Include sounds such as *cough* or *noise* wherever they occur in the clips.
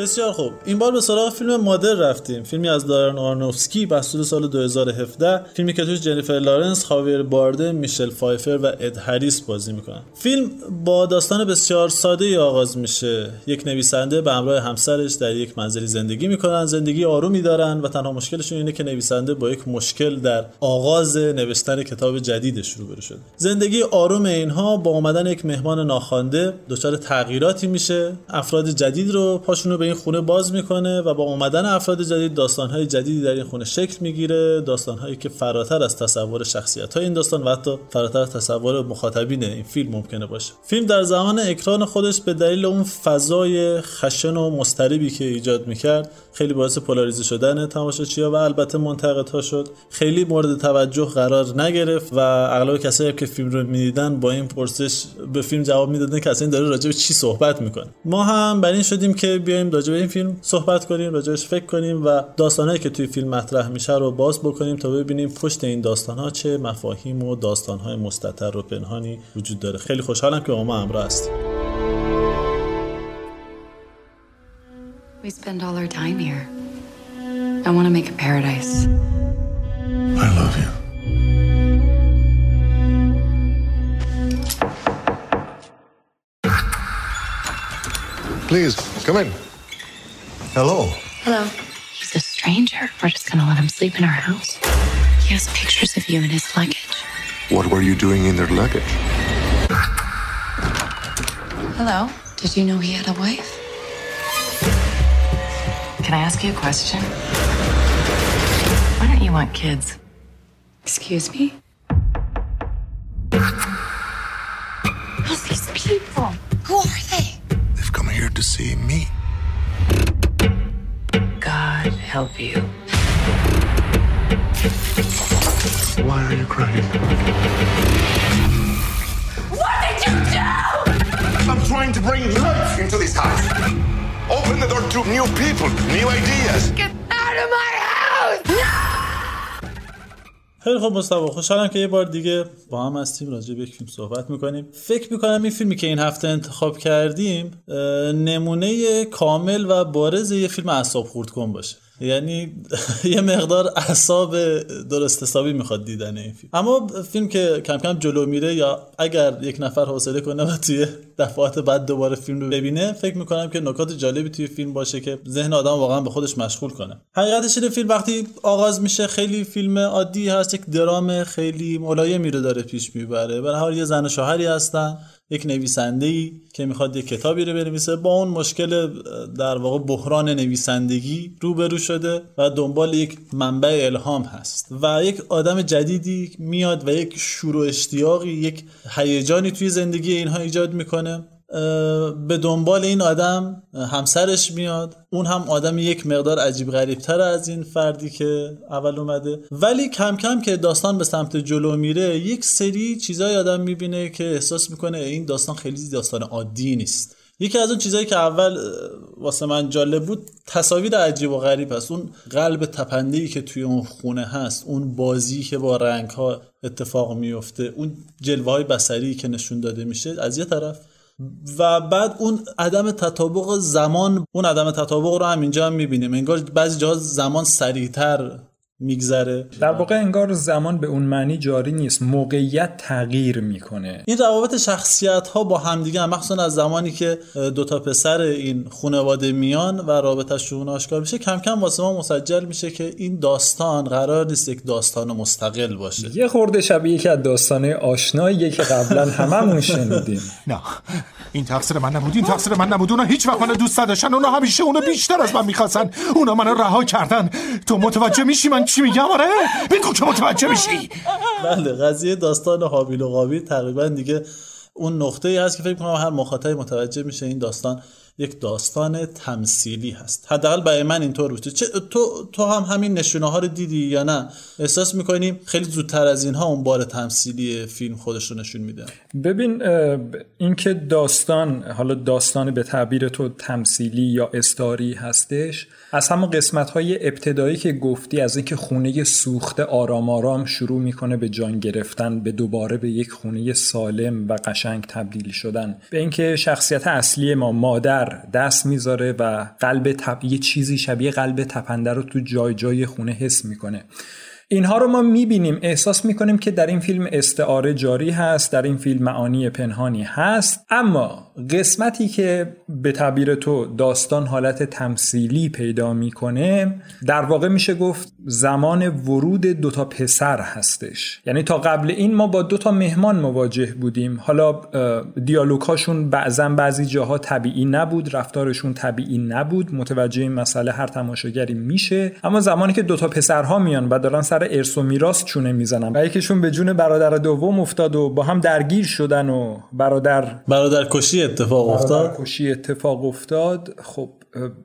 بسیار خوب. این بار به سراغ فیلم مادر رفتیم. فیلمی از دارن آرنوفسکی محصول سال 2017 فیلمی که توش جنیفر لارنس خاویر باردم میشل فایفر و اد هریس بازی می‌کنن. فیلم با داستان بسیار ساده ای آغاز میشه. یک نویسنده به همراه همسرش در یک منزلی زندگی می‌کنن. زندگی آرومی دارن و تنها مشکلشون اینه که نویسنده با یک مشکل در آغاز نوشتن کتاب جدیدش روبرو شده. زندگی آروم اینها با اومدن یک مهمان ناخوانده دچار تغییراتی میشه. افراد جدید رو پاشونو به این خونه باز می‌کنه و با اومدن افراد جدید داستانهای جدیدی در این خونه شکل می‌گیره داستانهایی که فراتر از تصور شخصیت های این داستان و حتی فراتر از تصور مخاطبین این فیلم ممکنه باشه. فیلم در زمان اکران خودش به دلیل اون فضای خشن و مضطربی که ایجاد می‌کرد خیلی باعث پولاریزه شدن تماشاچی‌ها و البته منتقدها شد. خیلی مورد توجه قرار نگرفت و اغلب کسایی که فیلم رو می‌دیدن با این پرسش به فیلم جواب می‌دادن که اصلا این داره راجع به چی صحبت می‌کنه. ما هم بر این شدیم که بیایم راجع به این فیلم صحبت کنیم راجعش فکر کنیم و داستانهایی که توی فیلم مطرح میشه رو باز بکنیم تا ببینیم پشت این داستانها چه مفاهیم و داستانهای مستتر و پنهانی وجود داره. خیلی خوشحالم که با ما همراه هستیم We spend all our time here. I want to make a paradise. I love you. Please, come in. Hello. Hello. He's a stranger. We're just going to let him sleep in our house. He has pictures of you in his luggage. What were you doing in their luggage? Hello. Did you know he had a wife? Can I ask you a question? Why don't you want kids? Excuse me? Who's these people? Who are they? They've come here to see me. God help you. Why are you crying? What did you do? I'm trying to bring life into this house. Open the door to new people, new ideas. خیلی خوب مصطفی خوشحالم که یه بار دیگه با هم هستیم راجع به یک فیلم صحبت می‌کنیم. فکر می‌کنم این فیلمی که این هفته انتخاب کردیم نمونه کامل و بارز یه فیلم اعصاب خورد کن باشه. یعنی *laughs* یه مقدار اعصاب درست حسابی می‌خواد دیدن این فیلم. اما فیلم که کم کم جلو میره یا اگر یک نفر حوصله کنه و توی دفعات بعد دوباره فیلم رو ببینه فکر می‌کنم که نکات جالبی توی فیلم باشه که ذهن آدم واقعا به خودش مشغول کنه. حقیقتش اینه فیلم وقتی آغاز میشه خیلی فیلم عادی هست یک درام خیلی ملایمی رو داره پیش می‌بره. به هر یه زن و شوهری هستن. یک نویسنده که می‌خواد یک کتابی رو بنویسه با اون مشکل در واقع بحران نویسندگی روبرو شده و دنبال یک منبع الهام هست و یک آدم جدیدی میاد و یک شور و اشتیاقی یک هیجانی توی زندگی اینها ایجاد می‌کنه. به دنبال این آدم همسرش میاد. اون هم آدم یک مقدار عجیب غریب تر از این فردی که اول اومده. ولی کم کم که داستان به سمت جلو میره یک سری چیزای آدم می‌بینه که احساس می‌کنه این داستان خیلی داستان عادی نیست. یکی از اون چیزایی که اول واسه من جالب بود تصاویر عجیب و غریب هست اون قلب تپنده ای که توی اون خونه هست اون بازی که با رنگ ها اتفاق میفته اون جلوه های بسری که نشون داده میشه از یه طرف و بعد اون عدم تطابق زمان اون عدم تطابق رو هم اینجا هم می‌بینیم. انگار بعضی جاها زمان سریعتر میگذره. در واقع انگار زمان به اون معنی جاری نیست. موقعیت تغییر می‌کنه. این روابط شخصیت ها با همدیگه هم مخصوصا از زمانی که دوتا پسر این خانواده میان و رابطهشون آشکار میشه کم کم واسه ما مسجل میشه که این داستان قرار نیست یک داستان مستقل باشه. یه خورده شبیه که از داستانه آشنایی که قبلا هممون شنیدیم. *laughs* نه. این تقصیر من نبود این تقصیر من نبود. اونا هیچ وقت من دوست نداشتن. اونا همیشه اونو بیشتر از من می‌خواستن. اونا منو رها کردن. تو متوجه میشی من چی میگم؟ آره بگو که متوجه میشی. بله قضیه داستان حابیل و قابیل تقریبا دیگه اون نقطه ای هست که فکر کنم هر مخاطبی متوجه میشه این داستان. یک داستان تمثیلی هست. حداقل برای من اینطور بود. چه تو تو هم همین نشونه ها رو دیدی یا نه؟ احساس می‌کنیم خیلی زودتر از اینها اون بار تمثیلی فیلم خودش رو نشون میده؟ ببین اینکه داستان حالا داستان به تعبیر تو تمثیلی یا استاری هستش از همون قسمت های ابتدایی که گفتی از اینکه خونه سوخته آرام آرام شروع می‌کنه به جان گرفتن به دوباره به یک خونه سالم و قشنگ تبدیل شدن. به اینکه شخصیت اصلی ما مادر دست می‌ذاره و قلب تپ... یه چیزی شبیه قلب تپنده رو تو جای جای خونه حس می‌کنه. اینها رو ما می‌بینیم. احساس می‌کنیم که در این فیلم استعاره جاری هست در این فیلم معانی پنهانی هست. اما قسمتی که به تعبیر تو داستان حالت تمثیلی پیدا می‌کنه در واقع میشه گفت زمان ورود دوتا پسر هستش. یعنی تا قبل این ما با دوتا مهمان مواجه بودیم. حالا دیالوگهاشون بعضا بعضی جاها طبیعی نبود رفتارشون طبیعی نبود. متوجه این مسئله هر تماشاگری میشه. اما زمانی که دوتا پسرها میان و دارن سر ارث و میراث چونه می‌زنن و یکیشون به جون برادر دوم افتاد و با هم درگیر شدن و برادر برادر کشی اتفاق افتاد؟ کشی اتفاق افتاد. خب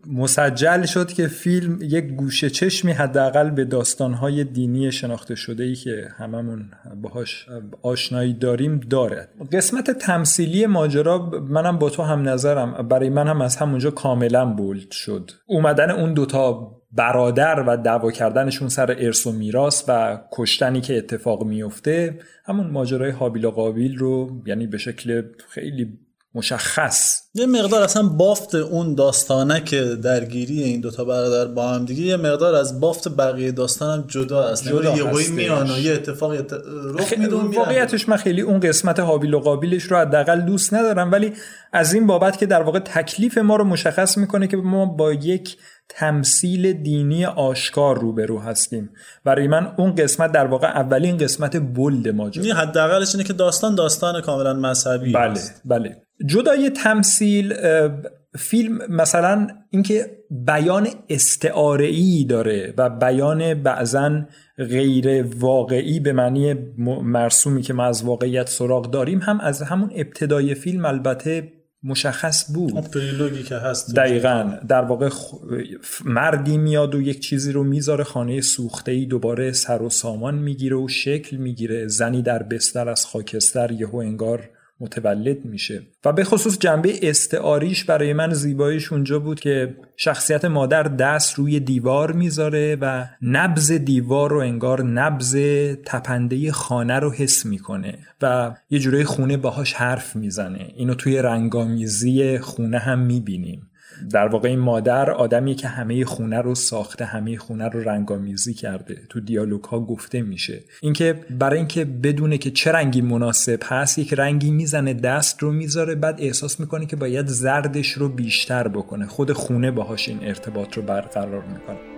مسجل شد که فیلم یک گوشه چشمی حداقل به داستانهای دینی شناخته شده ای که هممون باهاش آشنایی داریم داره. قسمت تمثیلی ماجرا منم با تو هم نظرم برای من هم از همونجا کاملا بولد شد. اومدن اون دوتا برادر و دعوا کردنشون سر ارث و میراث و کشتنی که اتفاق میفته همون ماجرای حابیل و قابیل رو یعنی به شکل خیلی مشخص. یه مقدار اصلا بافت اون داستانه که درگیری این دوتا برادر با هم دیگه یه مقدار از بافت بقیه داستانم جدا است. جدا یه میان و یه اتفاق رخ میده واقعیتش من خیلی اون قسمت حابیل و قابیلش رو حداقل دوست ندارم ولی از این بابت که در واقع تکلیف ما رو مشخص می‌کنه که ما با یک تمثیل دینی آشکار روبرو هستیم. برای من اون قسمت در واقع اولین قسمت بلد ماجرا یعنی حداقلش اینه که داستان داستان کاملا مذهبی بله است. بله. جدای تمثیل فیلم مثلا اینکه بیان استعاره ای داره و بیان بعضا غیر واقعی به معنی مرسومی که ما از واقعیت سراغ داریم هم از همون ابتدای فیلم البته مشخص بود. پریلوگی که هست. دقیقا. در واقع مردی میاد و یک چیزی رو می‌ذاره خانه سوخته ای دوباره سر و سامان می‌گیره و شکل می‌گیره. زنی در بستر از خاکستر یهو انگار متولد میشه. و به خصوص جنبه استعاریش برای من زیباییش اونجا بود که شخصیت مادر دست روی دیوار می‌ذاره و نبز دیوار رو انگار نبز تپنده خانه رو حس می‌کنه و یه جورای خونه باهاش حرف می‌زنه. اینو توی رنگامیزی خونه هم می‌بینیم. در واقع این مادر آدمی که همه خونه رو ساخته همه خونه رو رنگامیزی کرده. تو دیالوگ ها گفته میشه. اینکه برای اینکه بدونه که چه رنگی مناسب هست یک رنگی می‌زنه دست رو می‌ذاره بعد احساس می‌کنه که باید زردش رو بیشتر بکنه. خود خونه باهاش این ارتباط رو برقرار می‌کنه.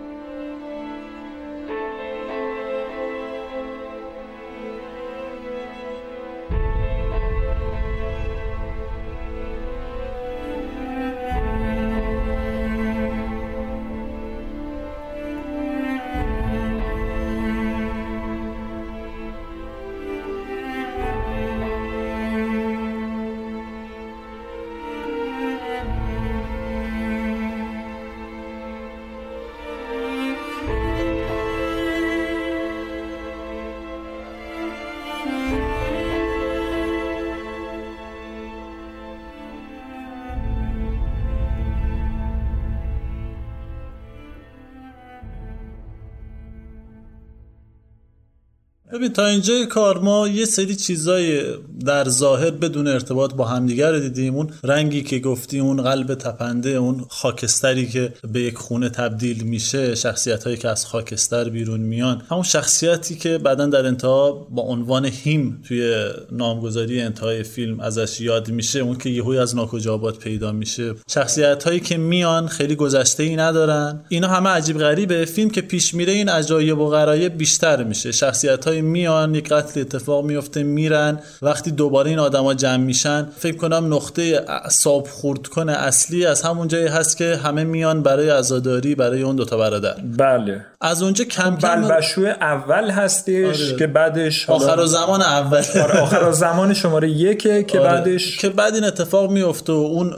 ببین تا اینجا کار ما یه سری چیزای در ظاهر بدون ارتباط با همدیگر دیدیم. اون رنگی که گفتی اون قلب تپنده اون خاکستری که به یک خونه تبدیل میشه شخصیت هایی که از خاکستر بیرون میان. همون شخصیتی که بعدا در انتها با عنوان هیم توی نامگذاری انتهای فیلم ازش یاد میشه اون که یهوی از ناکجابات پیدا میشه. شخصیت هایی که میان خیلی گذشته ای ندارن. اینا همه عجیب غریبه. فیلم که پیش میره این عجایب و غرایب بیشتر میشه. شخصیت های میان یک قتل اتفاق میفته میرن. وقتی دوباره این آدما جمع میشن فکر کنم نقطه اعصاب خورد کنه اصلی از همون جایی هست که همه میان برای عزاداری برای اون دوتا برادر بله از اونجا کم کم بلبشو اول هستش آره. که بعدش آخر زمان اول آره آخر زمان شماره یکه که آره. بعدش که بعد این اتفاق میفته و اون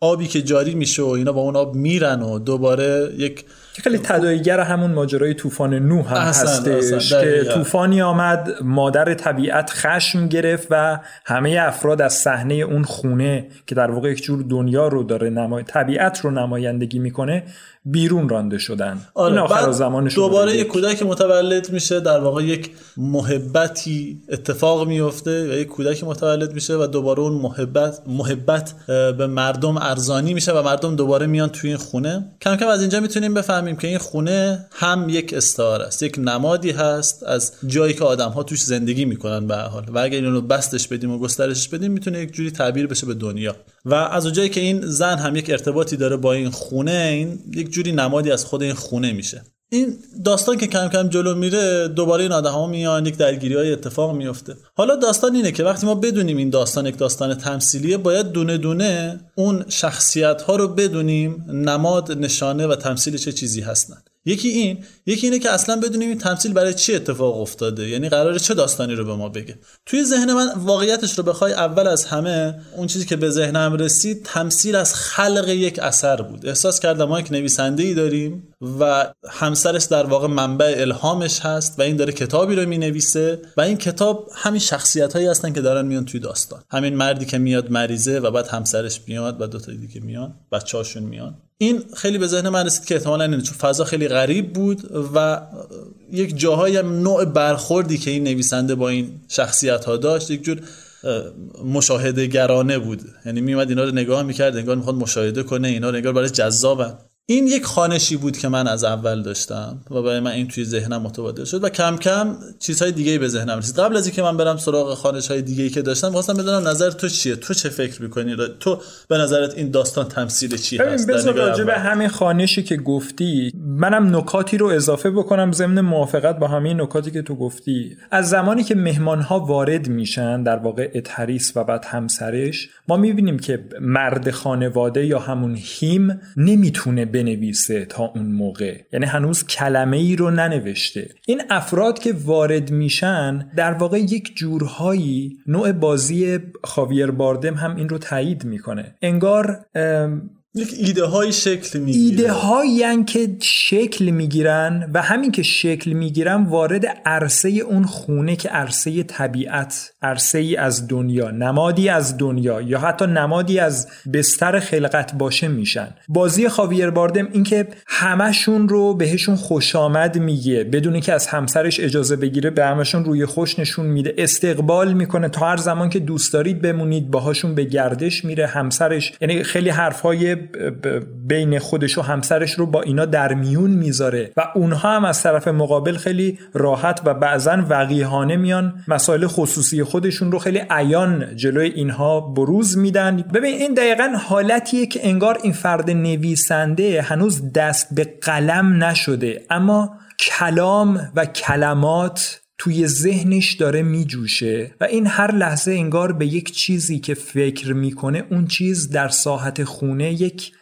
آبی که جاری میشه و اینا با اون آب میرن و دوباره یک خیلی تداعیگر همون ماجرای طوفان نوح هم احسن، هستش احسن، که. طوفانی آمد مادر طبیعت خشم گرفت و همه افراد از صحنه اون خونه که در واقع یک جور دنیا رو داره نمای... طبیعت رو نمایندگی می‌کنه بیرون رانده شدن. این آخر آره، زمانش دوباره یک کودک متولد میشه در واقع یک محبتی اتفاق میفته و یک کودک متولد میشه و دوباره اون محبت محبت به مردم ارزانی میشه و مردم دوباره میان توی این خونه. کم کم از اینجا می‌تونیم بفهمیم که این خونه هم یک استعاره است یک نمادی هست از جایی که آدم ها توش زندگی می‌کنن به حال. و اگر اینو بستش بدیم و گسترشش بدیم می‌تونه یک جوری تعبیر بشه به دنیا. و از اونجایی که این زن هم یک ارتباطی داره با این خونه این یک جوری نمادی از خود این خونه میشه. این داستان که کم کم جلو میره دوباره این آدم ها میان یک درگیری های اتفاق میفته حالا داستان اینه که وقتی ما بدونیم این داستان یک داستان تمثیلیه باید دونه دونه اون شخصیت ها رو بدونیم نماد نشانه و تمثیل چه چیزی هستن. یکی این یکی اینه که اصلا بدونیم این تمثیل برای چی اتفاق افتاده. یعنی قراره چه داستانی رو به ما بگه. توی ذهن من واقعیتش رو بخوای اول از همه اون چیزی که به ذهنم رسید تمثیل از خلق یک اثر بود. احساس کردم ما یک نویسنده ای داریم و همسرش در واقع منبع الهامش هست و این داره کتابی رو می‌نویسه و این کتاب همین شخصیت هایی هستن که دارن میان توی داستان. همین مردی که میاد مریضه و بعد همسرش میاد و دو تا دیگه میان بچه‌هاشون میان. این خیلی به ذهن من رسید که احتمالاً اینه چون فضا خیلی غریب بود و یک جاهای هم نوع برخوردی که این نویسنده با این شخصیت ها داشت یک جور مشاهده گرانه بود. یعنی میومد اینا رو نگاه می‌کرد انگار می‌خواد مشاهده کنه اینا رو انگار برای جذابن. این یک خانشی بود که من از اول داشتم و برای من این توی ذهنم متبادل شد و کم کم چیزهای دیگه به ذهنم رسید. قبل از اینکه من برم سراغ خانش های دیگه که داشتم می‌خواستم بدونم نظر تو چیه؟ تو چه فکر می‌کنی؟ تو به نظرت این داستان تمثیل چی هست؟ ببین راجع به همین خانشی که گفتی منم نکاتی رو اضافه بکنم ضمن موافقت با همین نکاتی که تو گفتی. از زمانی که مهمان ها وارد میشن در واقع اتحریس و بعد همسرش ما می‌بینیم که مرد خانواده یا همون هیم نمی‌تونه بنویسه تا اون موقع. یعنی هنوز کلمه ای رو ننوشته. این افراد که وارد میشن در واقع یک جورهایی نوع بازی خاویر باردم هم این رو تایید می‌کنه. انگار یک ایده های شکل می‌گیرن ایده هایی که شکل می‌گیرن و همین که شکل می‌گیرن وارد عرصه اون خونه که عرصه طبیعت عرصه ای از دنیا نمادی از دنیا یا حتی نمادی از بستر خلقت باشه میشن. بازی خاویر باردم اینکه همشون رو بهشون خوش آمد میگه. بدون که از همسرش اجازه بگیره به همشون روی خوش نشون میده. استقبال می‌کنه. تا هر زمان که دوست دارید بمونید باهاشون به گردش میره. همسرش یعنی خیلی حرفهای بین خودش و همسرش رو با اینا در میون می‌ذاره و اونها هم از طرف مقابل خیلی راحت و بعضا وقیهانه میان مسائل خصوصی خودشون رو خیلی عیان جلوی اینها بروز میدن. ببین این دقیقا حالتیه که انگار این فرد نویسنده هنوز دست به قلم نشده اما کلام و کلمات توی ذهنش داره میجوشه و این هر لحظه انگار به یک چیزی که فکر می‌کنه اون چیز در ساحت خونه یک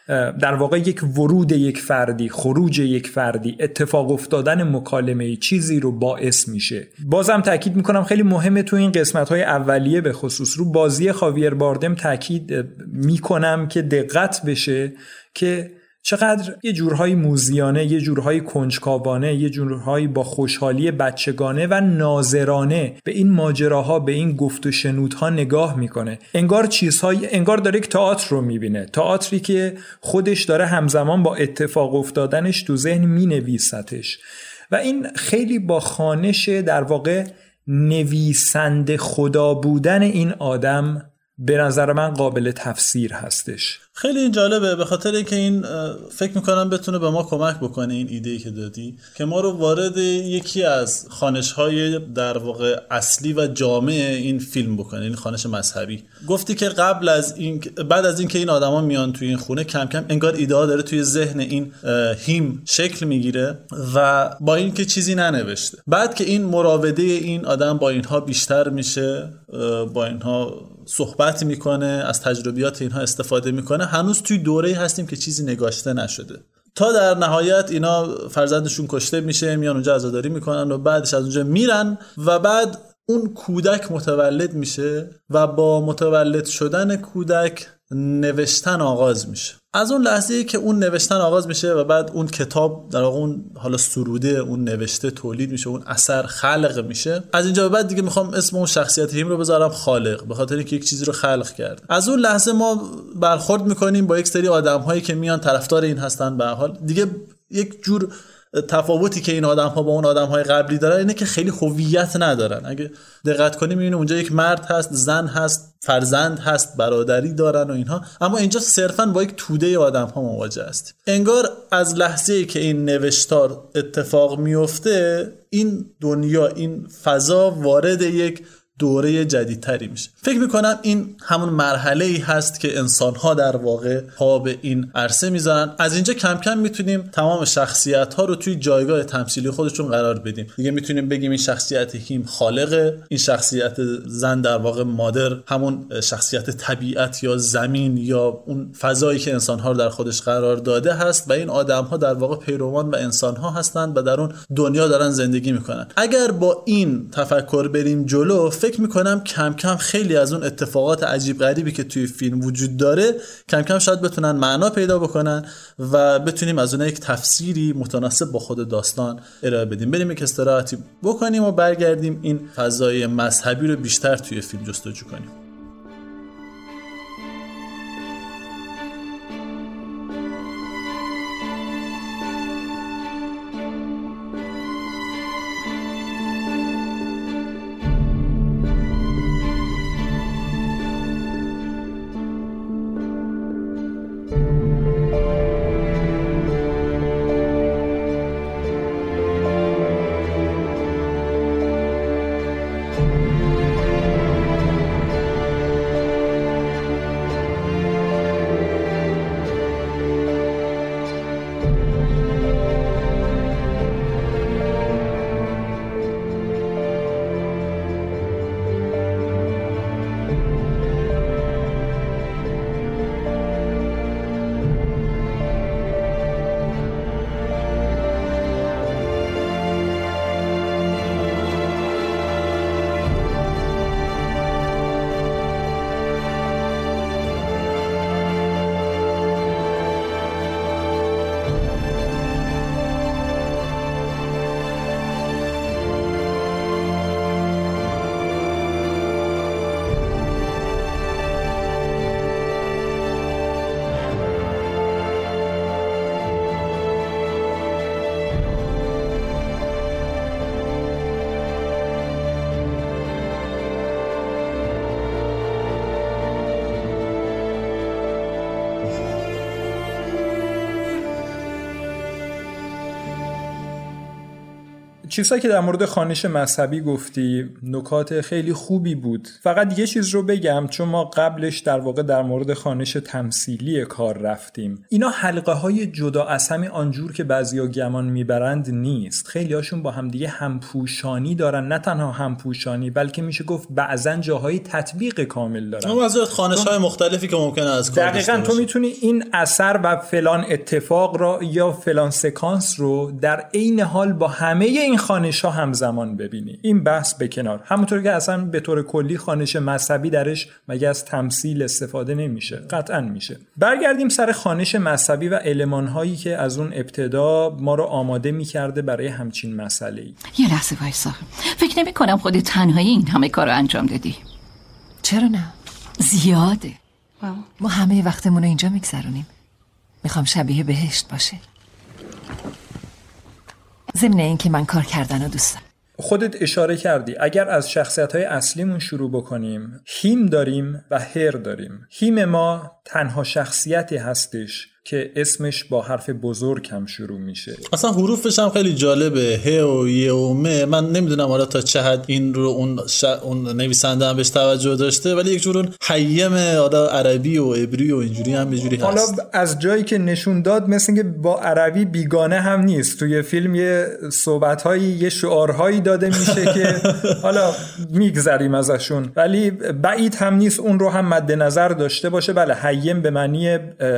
در واقع یک ورود یک فردی خروج یک فردی اتفاق افتادن مکالمه چیزی رو باعث میشه. بازم تاکید می‌کنم خیلی مهمه تو این قسمت های اولیه به خصوص رو بازی خاویر باردم تاکید می‌کنم که دقت بشه که چقدر یه جورهای موزیانه یه جورهای کنجکاوانه یه جورهای با خوشحالی بچگانه و ناظرانه به این ماجراها به این گفت و شنودها نگاه می‌کنه. انگار چیزهای انگار داره یک تئاتر رو می‌بینه. تئاتری که خودش داره همزمان با اتفاق افتادنش تو ذهن مینویستش و این خیلی با خانش در واقع نویسنده خدا بودن این آدم به نظر من قابل تفسیر هستش. خیلی این جالبه به خاطر اینکه این فکر می‌کنم بتونه به ما کمک بکنه این ایده که دادی که ما رو وارد یکی از خانش های در واقع اصلی و جامع این فیلم بکنه این خانش مذهبی. گفتی که قبل از این بعد از اینکه این, این آدما میان توی این خونه کم کم انگار ایده ها داره توی ذهن این هیم شکل می‌گیره و با اینکه چیزی ننوشته. بعد که این مراوده این آدم با اینها بیشتر میشه با اینها صحبت می‌کنه از تجربیات اینها استفاده می‌کنه. هنوز توی دوره هستیم که چیزی نگاشته نشده. تا در نهایت اینا فرزندشون کشته میشه میان اونجا عزاداری می‌کنن و بعدش از اونجا میرن و بعد اون کودک متولد میشه و با متولد شدن کودک نوشتن آغاز میشه. از اون لحظه که اون نوشتن آغاز میشه و بعد اون کتاب در واقع اون حالا سروده اون نوشته تولید میشه اون اثر خلق میشه. از اینجا به بعد دیگه می‌خوام اسم اون شخصیت هیم رو بذارم خالق به خاطر اینکه یک چیزی رو خلق کرد از اون لحظه ما برخورد می‌کنیم با یک سری آدم هایی که میان طرفدار این هستن به حال. دیگه یک جور تفاوتی که این آدم ها با اون آدم های قبلی دارن اینه که خیلی هویت ندارن. اگه دقت کنیم می‌بینیم اونجا یک مرد هست زن هست فرزند هست برادری دارن و اینها. اما اینجا صرفا با یک توده آدم ها مواجه است انگار از لحظه ای که این نوشتار اتفاق میفته این دنیا این فضا وارد یک دوره جدیدتری میشه. فکر می‌کنم این همون مرحله ای هست که انسان ها در واقع پا به این عرصه می‌ذارن. از اینجا کم کم می‌تونیم تمام شخصیت ها رو توی جایگاه تمثیلی خودشون قرار بدیم. دیگه می‌تونیم بگیم این شخصیت هیم خالقه این شخصیت زن در واقع مادر همون شخصیت طبیعت یا زمین یا اون فضایی که انسان ها رو در خودش قرار داده هست و این آدم ها در واقع پیروان و انسان ها هستند و در اون دنیا دارن زندگی می‌کنن. اگر با این تفکر بریم جلو فکر می‌کنم کم کم خیلی از اون اتفاقات عجیب غریبی که توی فیلم وجود داره کم کم شاید بتونن معنا پیدا بکنن و بتونیم از اون یک تفسیری متناسب با خود داستان ارائه بدیم. بریم یک استراحتی بکنیم و برگردیم این فضای مذهبی رو بیشتر توی فیلم جستجو کنیم. چیزهایی که در مورد خانش مذهبی گفتی نکات خیلی خوبی بود. فقط یه چیز رو بگم چون ما قبلش در واقع در مورد خانش تمثیلی کار رفتیم. اینا حلقه های جدا از همین آنجور که بعضیا گمان می‌برند نیست. خیلی هاشون با همدیگه همپوشانی دارن. نه تنها همپوشانی بلکه میشه گفت بعضا جاهای تطبیق کامل دارن. از خانش های مختلفی که ممکنه از کار دقیقا تو می‌تونی این اثر و فلان اتفاق را یا فلان سکانس رو در عین حال با همه این خانش ها همزمان ببینی. این بحث به کنار. همونطور که اصلا به طور کلی خانش مذهبی درش مگه از تمثیل استفاده نمیشه. قطعا میشه. برگردیم سر خانش مذهبی و علمان هایی که از اون ابتدا ما رو آماده می‌کرده برای همچین مسئله ای یه لحظه وایسا. فکر نمی کنم خودت تنهایی این همه کار رو انجام دادی. چرا نه؟ زیاده. ما همه وقتمون رو اینجا میگذرونیم. می‌خوام شبیه بهشت باشه. ضمن اینکه من کار کردن رو دوست خودت اشاره کردی. اگر از شخصیت های اصلیمون شروع بکنیم هیم داریم و هر داریم. هیم ما تنها شخصیتی هستش که اسمش با حرف بزرگ هم شروع میشه. اصلا حروفش هم خیلی جالبه. ه و ی و م. من نمی‌دونم حالا تا چه حد این رو اون, ش... اون نویسنده هم بهش توجه داشته ولی یک جور اون حیم حالا عربی و عبری و اینجوری هم یه هست. حالا از جایی که نشون داد مثل که با عربی بیگانه هم نیست. توی فیلم یه صحبت هایی یه شعارهایی داده میشه که *laughs* حالا میگذریم ازشون. ولی بعید هم نیست اون رو هم مد نظر داشته باشه. بله حیم به معنی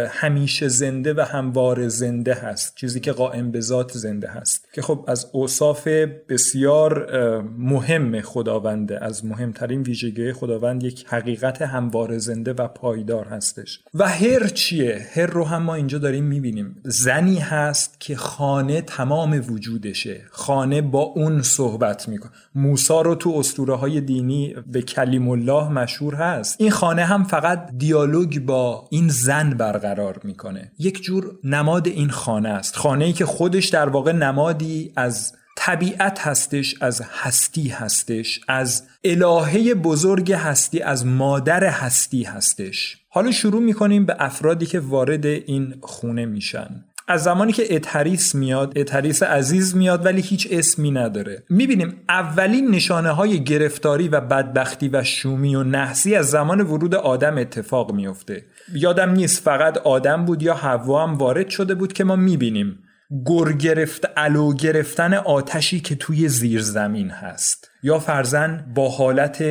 همیشه زنده و هموار زنده هست. چیزی که قائم به ذات زنده هست. که خب از اوصاف بسیار مهم خداونده از مهمترین ویژگی خداوند یک حقیقت هموار زنده و پایدار هستش. و هر چیه؟ هر رو هم ما اینجا داریم می‌بینیم. زنی هست که خانه تمام وجودشه. خانه با اون صحبت می‌کنه. موسا رو تو اسطوره های دینی به کلیم الله مشهور هست. این خانه هم فقط دیالوگ با این زن برقرار می‌کنه. یک جور نماد این خانه است. خانه ای که خودش در واقع نمادی از طبیعت هستش از هستی هستش از الهه بزرگ هستی از مادر هستی هستش. حالا شروع می‌کنیم به افرادی که وارد این خونه میشن. از زمانی که اتریس میاد اتریس عزیز میاد ولی هیچ اسمی نداره. می‌بینیم اولین نشانه های گرفتاری و بدبختی و شومی و نحسی از زمان ورود آدم اتفاق میفته یادم نیست فقط آدم بود یا هوا هم وارد شده بود که ما می‌بینیم. گر گرفت علو گرفتن آتشی که توی زیر زمین هست. یا فرزن با حالت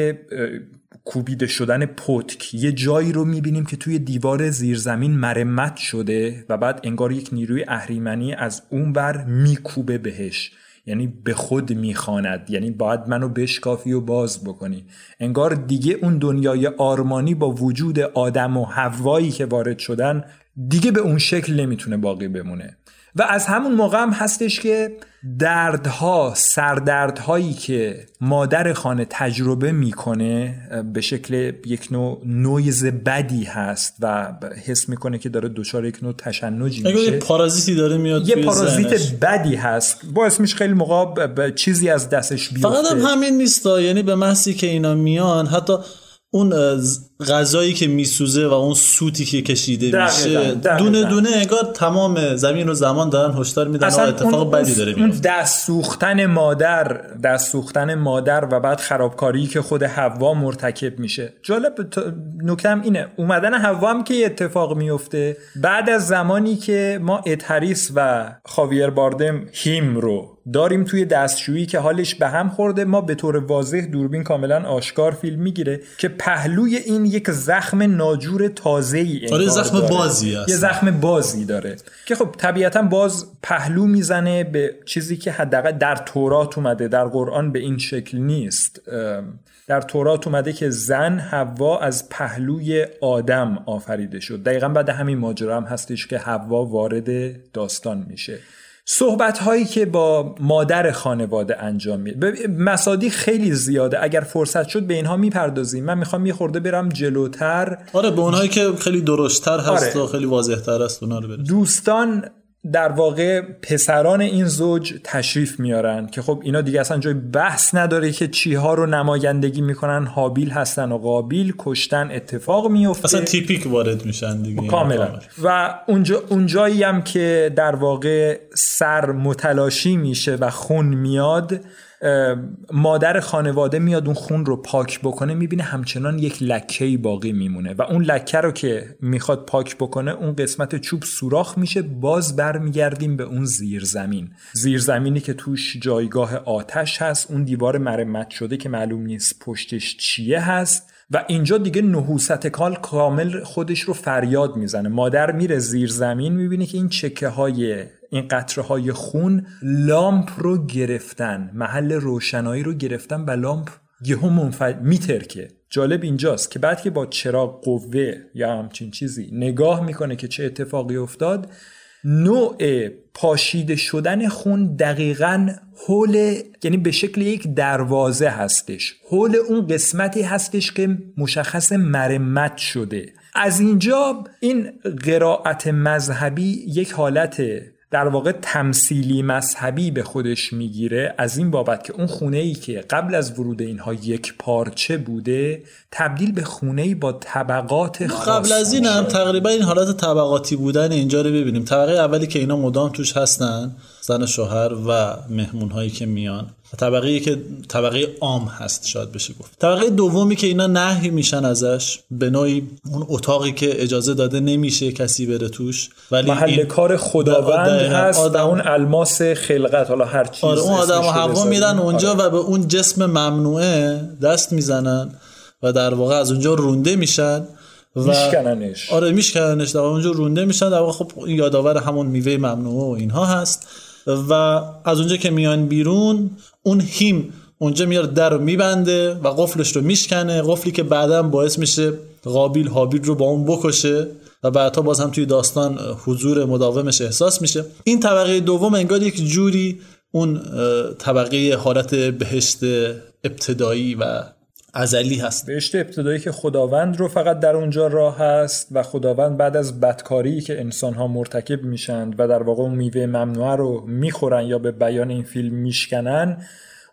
کوبیده شدن پتک. یه جایی رو می‌بینیم که توی دیوار زیرزمین مرمت شده و بعد انگار یک نیروی اهریمنی از اون بر میکوبه بهش. یعنی به خود می‌خواند. یعنی باید منو بشکافی و باز بکنی. انگار دیگه اون دنیای آرمانی با وجود آدم و هوایی که وارد شدن دیگه به اون شکل نمی‌تونه باقی بمونه. و از همون موقع هم هستش که دردها سردردهایی که مادر خانه تجربه می‌کنه به شکل یک نوع نویز بدی هست و حس می‌کنه که داره دچار یک نوع تشنجی میشه. یه پارازیتی داره میاد یه پارازیت بدی هست. باعث میشه خیلی موقع چیزی از دستش بیفته فقط هم همین نیست یعنی به محضی که اینا میان حتی اون غذایی که میسوزه و اون سوتی که کشیده میشه دونه دونه انگار تمام زمین و زمان دارن هشدار میدن و اتفاق بدی داره اون دست سوختن مادر دست سوختن مادر و بعد خرابکاری که خود حوا مرتکب میشه. جالب نکتم اینه اومدن حوا هم که اتفاق میفته بعد از زمانی که ما اتریس و خاویر باردم هیم رو داریم توی دستشویی که حالش به هم خورده ما به طور واضح دوربین کاملا آشکار فیلم می‌گیره که پهلوی این یک زخم ناجور تازه ای آره زخم بازی است یه زخم بازی داره. که خب طبیعتا باز پهلو می‌زنه به چیزی که حداقل در تورات اومده در قرآن به این شکل نیست. در تورات اومده که زن حوا از پهلوی آدم آفریده شد. دقیقا بعد همین ماجرا هم هستش که حوا وارد داستان میشه. صحبت هایی که با مادر خانواده انجام میده مسادی خیلی زیاده اگر فرصت شد به اینها می‌پردازیم من می‌خوام یه خورده برم جلوتر آره به اونهایی که خیلی درشتر هست آره. و خیلی واضحتر است اونا رو برسیم. دوستان در واقع پسران این زوج تشریف میارن که خب اینا دیگه اصلا جای بحث نداره که چیها رو نمایندگی می‌کنن حابیل هستن و قابیل کشتن اتفاق میفته. اصلا تیپیک وارد میشن دیگه. کاملا. و اونجا اونجایی هم که در واقع سر متلاشی میشه و خون میاد مادر خانواده میاد اون خون رو پاک بکنه می‌بینه همچنان یک لکه باقی میمونه و اون لکه رو که می‌خواد پاک بکنه اون قسمت چوب سوراخ میشه باز برمیگردیم به اون زیرزمین. زیرزمینی که توش جایگاه آتش هست اون دیوار مرمت شده که معلوم نیست پشتش چیه هست و اینجا دیگه نحوست کال کامل خودش رو فریاد می‌زنه. مادر میره زیر زمین می‌بینه که این چکه های این قطره های خون لامپ رو گرفتن محل روشنایی رو گرفتن و لامپ یهو منفجر میترکه. جالب اینجاست که بعد که با چراغ قوه یا همچین چیزی نگاه می‌کنه که چه اتفاقی افتاد نوع پاشیده شدن خون دقیقا حول یعنی به شکل یک دروازه هستش. حول اون قسمتی هستش که مشخص مرمت شده. از اینجا این قرائت مذهبی یک حالت در واقع تمثیلی مذهبی به خودش می‌گیره از این بابت که اون خونه ای که قبل از ورود اینها یک پارچه بوده تبدیل به خونه ای با طبقات خاص قبل از این هم تقریبا این حالت طبقاتی بودن اینجا رو ببینیم. طبقه اولی که اینا مدام توش هستن. زن شوهر و مهمون هایی که میان. طبقه که طبقه عام هست شاید بشه گفت. طبقه دومی که اینا نهی میشن ازش به نوعی اون اتاقی که اجازه داده نمیشه کسی بره توش ولی محل این کار خداوند هست آدم... اون الماس خلقت. حالا هر چیز آره اون آدم و هوا میرن اونجا آره. و به اون جسم ممنوعه دست می‌زنن و در واقع از اونجا رونده میشن و میشکننش. آره میشکننش. در اونجا رونده میشن. در واقع خب یادآور همون میوه ممنوعه و اینها هست. و از اونجا که میان بیرون اون هیم اونجا میاد در رو میبنده و قفلش رو میشکنه. قفلی که بعدا باعث میشه قابیل حابیل رو با اون بکشه و بعدها باز هم توی داستان حضور مداومش احساس میشه. این طبقه دوم انگار یک جوری اون طبقه حالت بهشت ابتدایی و ازلی هست. بهشت ابتدایی که خداوند رو فقط در اونجا راه هست و خداوند بعد از بدکاری که انسان ها مرتکب میشن و در واقع اون میوه ممنوعه رو می‌خورن یا به بیان این فیلم میشکنن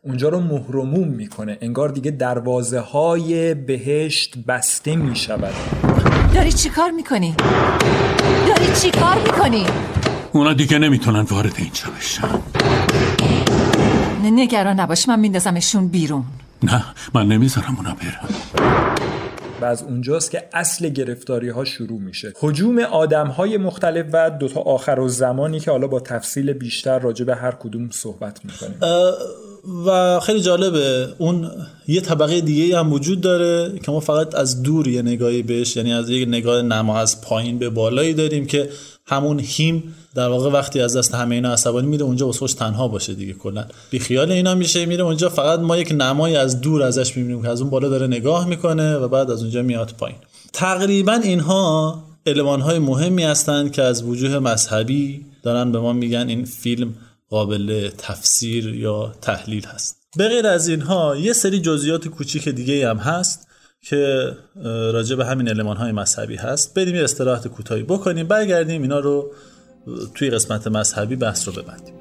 اونجا رو مهرموم می‌کنه. انگار دیگه دروازه های بهشت بسته می‌شود. داری چی کار می‌کنی؟ داری چی کار می‌کنی؟ اونا دیگه نمی‌تونن وارد اینجا بشن نگران نباش. من میندازمشون بیرون. نه من نمی‌ذارم اونا برم و از اونجاست که اصل گرفتاری ها شروع میشه. حجوم آدم های مختلف و دوتا آخر و زمانی که حالا با تفصیل بیشتر راجع به هر کدوم صحبت می‌کنیم. و خیلی جالبه اون یه طبقه دیگه هم وجود داره که ما فقط از دور یه نگاهی بهش یعنی از یه نگاه نما از پایین به بالایی داریم که همون هیم در واقع وقتی از دست همه اینا عصبانی میره اونجا واسه تنها باشه دیگه کلا. بی خیال اینا میشه میره اونجا فقط ما یک نمایی از دور ازش می‌بینیم که از اون بالا داره نگاه می‌کنه و بعد از اونجا میاد پایین. تقریبا اینها علمان های مهمی هستند که از وجوه مذهبی دارن به ما میگن این فیلم قابل تفسیر یا تحلیل هست. به غیر از اینها یه سری جزئیات کوچیک دیگه هم هست. که راجع به همین علمان های مذهبی هست. بریم یه استراحت کوتاهی بکنیم. برگردیم اینا رو توی قسمت مذهبی بحث رو ببندیم.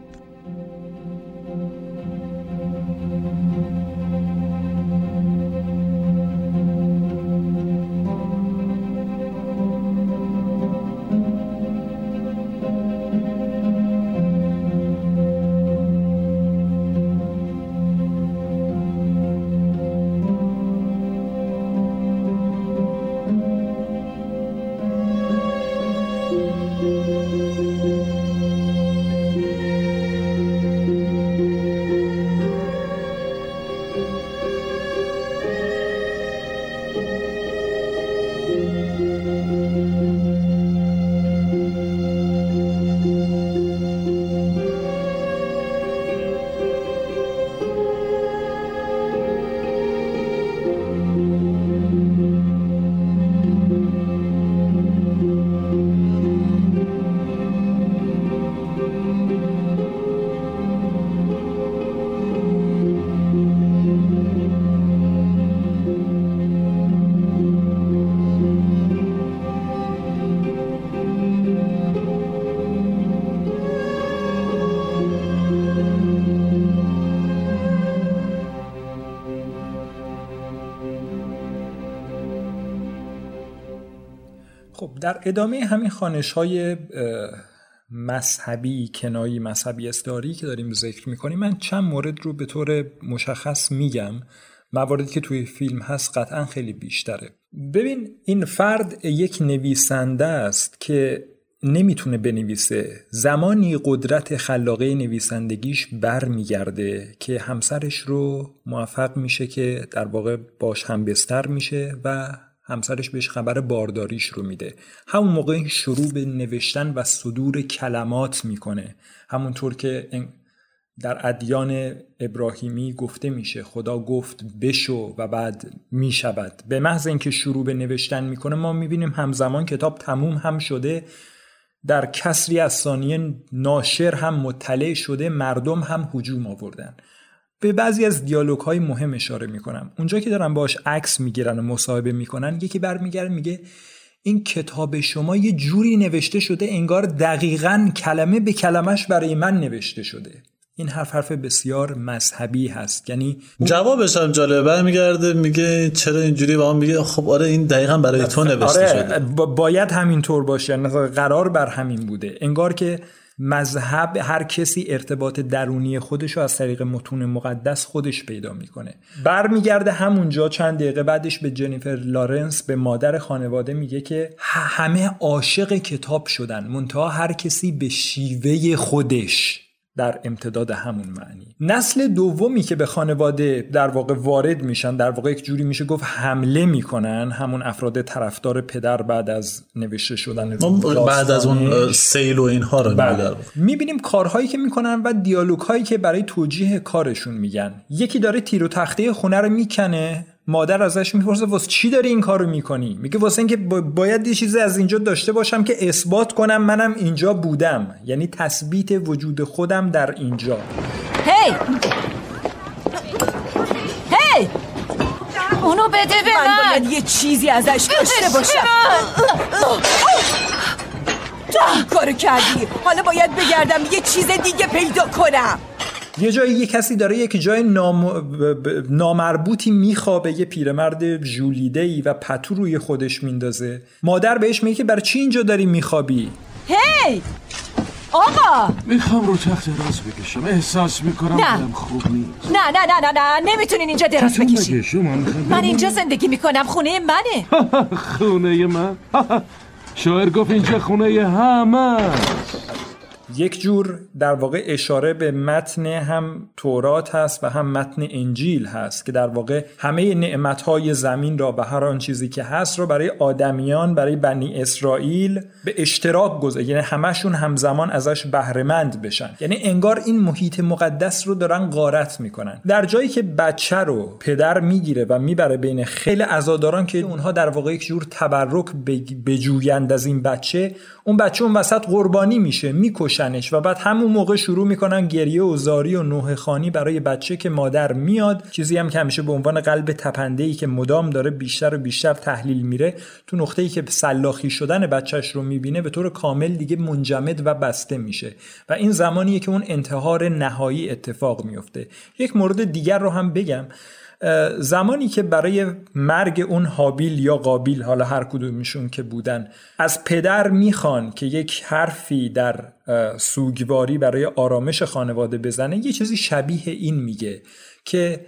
در ادامه همین خانش های مذهبی کنایی مذهبی استعاری که داریم ذکر می‌کنیم من چند مورد رو به طور مشخص میگم. مواردی که توی فیلم هست قطعا خیلی بیشتره. ببین این فرد یک نویسنده است که نمی‌تونه بنویسه. زمانی قدرت خلاقه نویسندگیش برمیگرده که همسرش رو موفق میشه که در واقع باش هم بستر میشه و همسرش بهش خبر بارداریش رو میده. همون موقع شروع به نوشتن و صدور کلمات می‌کنه. همونطور که در ادیان ابراهیمی گفته میشه خدا گفت بشو و بعد می‌شود. به محض اینکه شروع به نوشتن می‌کنه ما می‌بینیم همزمان کتاب تموم هم شده. در کسری از ثانیه ناشر هم مطلع شده مردم هم هجوم آوردن. به بعضی از دیالوگ های مهم اشاره می‌کنم. اونجا که دارن باش عکس می‌گیرن و مصاحبه می‌کنن یکی برمیگرده میگه این کتاب شما یه جوری نوشته شده انگار دقیقا کلمه به کلمش برای من نوشته شده. این حرف حرف بسیار مذهبی هست. یعنی جوابش هم جالبه برمیگرده میگه چرا اینجوری با هم میگه؟ خب آره این دقیقا برای تو نوشته آره شده باید همینطور باشه. یعنی قرار بر همین بوده. انگار که مذهب هر کسی ارتباط درونی خودش رو از طریق متون مقدس خودش پیدا می‌کنه. برمیگرده همونجا چند دقیقه بعدش به جنیفر لارنس به مادر خانواده میگه که همه عاشق کتاب شدن منتها هر کسی به شیوه خودش. در امتداد همون معنی. نسل دومی که به خانواده در واقع وارد میشن در واقع یک جوری میشه گفت حمله می‌کنن همون افراد طرفدار پدر بعد از نوشته شدن بعد از اون سیل و اینها رو بله. می‌بینیم کارهایی که می‌کنن و دیالوگ هایی که برای توجیه کارشون میگن. یکی داره تیر و تخته خونه رو می‌کنه. مادر ازش می‌پرسه واسه چی داری این کارو می‌کنی؟ میگه واسه اینکه باید یه چیزی از اینجا داشته باشم که اثبات کنم منم اینجا بودم. یعنی تثبیت وجود خودم در اینجا. هی! هی! اونو بده به من, من! باید یه چیزی ازش داشته باشم. کارو کردی. حالا باید بگردم یه چیز دیگه پیدا کنم. یه جایی یه کسی داره یک جای نام... نامربوطی میخوابه یه پیرمرد ژولیده ای و پتو روی خودش میندازه. مادر بهش میگه که برای چی اینجا داری میخوابی؟ هی! آقا! می‌خوام رو تخت دراز بکشم. احساس می‌کنم نه. خوب نیست. نه نه نه نه نه. نمی‌تونین اینجا دراز بکشی. شما من اینجا زندگی می‌کنم. خونه منه. *laughs* خونه من؟ *laughs* شاعر گفت اینجا خونه همه یک جور در واقع اشاره به متن هم تورات هست و هم متن انجیل هست که در واقع همه نعمتهای زمین را و هر آن چیزی که هست را برای آدمیان برای بنی اسرائیل به اشتراک گذاره یعنی همشون همزمان ازش بهرهمند بشن. یعنی انگار این محیط مقدس رو دارن غارت می‌کنن. در جایی که بچه رو پدر می‌گیره و می‌بره بین خیلی عزاداران که اونها در واقع یک جور تبرک بجویند از این بچه اون بچه اون وسط قربانی میشه میکشنش و بعد همون موقع شروع می‌کنن گریه و زاری و نوه خانی برای بچه که مادر میاد. چیزی هم که همیشه به عنوان قلب تپنده ای که مدام داره بیشتر و بیشتر تحلیل میره تو نقطه ای که سلاخی شدن بچهش رو می‌بینه به طور کامل دیگه منجمد و بسته میشه و این زمانیه که اون انتحار نهایی اتفاق میفته یک مورد دیگر رو هم بگم. زمانی که برای مرگ اون حابیل یا قابیل حالا هر کدومشون که بودن از پدر می‌خوان که یک حرفی در سوگواری برای آرامش خانواده بزنه یه چیزی شبیه این میگه که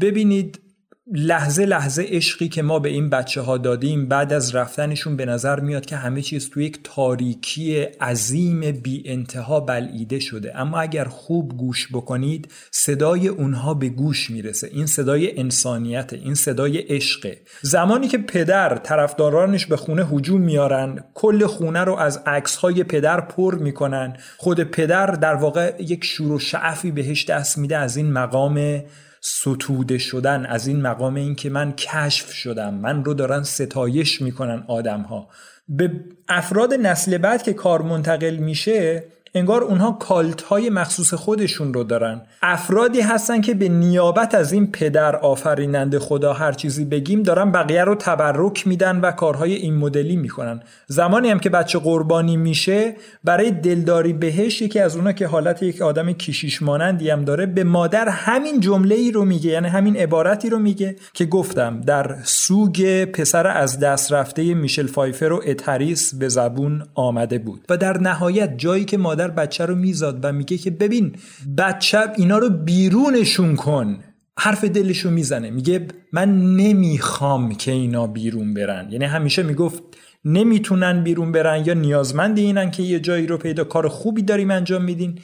ببینید لحظه لحظه عشقی که ما به این بچه ها دادیم بعد از رفتنشون به نظر میاد که همه چیز تو یک تاریکی عظیم بی انتها بلعیده شده. اما اگر خوب گوش بکنید صدای اونها به گوش می‌رسه. این صدای انسانیت این صدای عشقه. زمانی که پدر طرفدارانش به خونه هجوم میارن کل خونه رو از عکس های پدر پر می‌کنن. خود پدر در واقع یک شور و شعفی بهش دست میده از این مقام ستوده شدن از این مقام این که من کشف شدم من رو دارن ستایش می‌کنن آدم ها به افراد نسل بعد که کار منتقل میشه انگار اونها کالت های مخصوص خودشون رو دارن. افرادی هستن که به نیابت از این پدر آفریننده خدا هر چیزی بگیم دارن بقیه رو تبرک میدن و کارهای این مدلی می‌کنن. زمانی هم که بچه قربانی میشه برای دلداری بهش یکی از اونا که حالت یک آدم کشیش مانندی هم داره به مادر همین جمله ای رو میگه یعنی همین عبارتی رو میگه که گفتم در سوگ پسر از دست رفته میشل فایفر و اتریس به زبون آمده بود. و در نهایت جایی که مادر بچه رو میزاد و میگه که ببین بچه اینا رو بیرونشون کن. حرف دلشو می‌زنه. میگه من نمی‌خوام که اینا بیرون برن. یعنی همیشه می‌گفت نمی‌تونن بیرون برن یا نیازمند اینن که یه جایی رو پیدا کار خوبی داریم انجام میدین.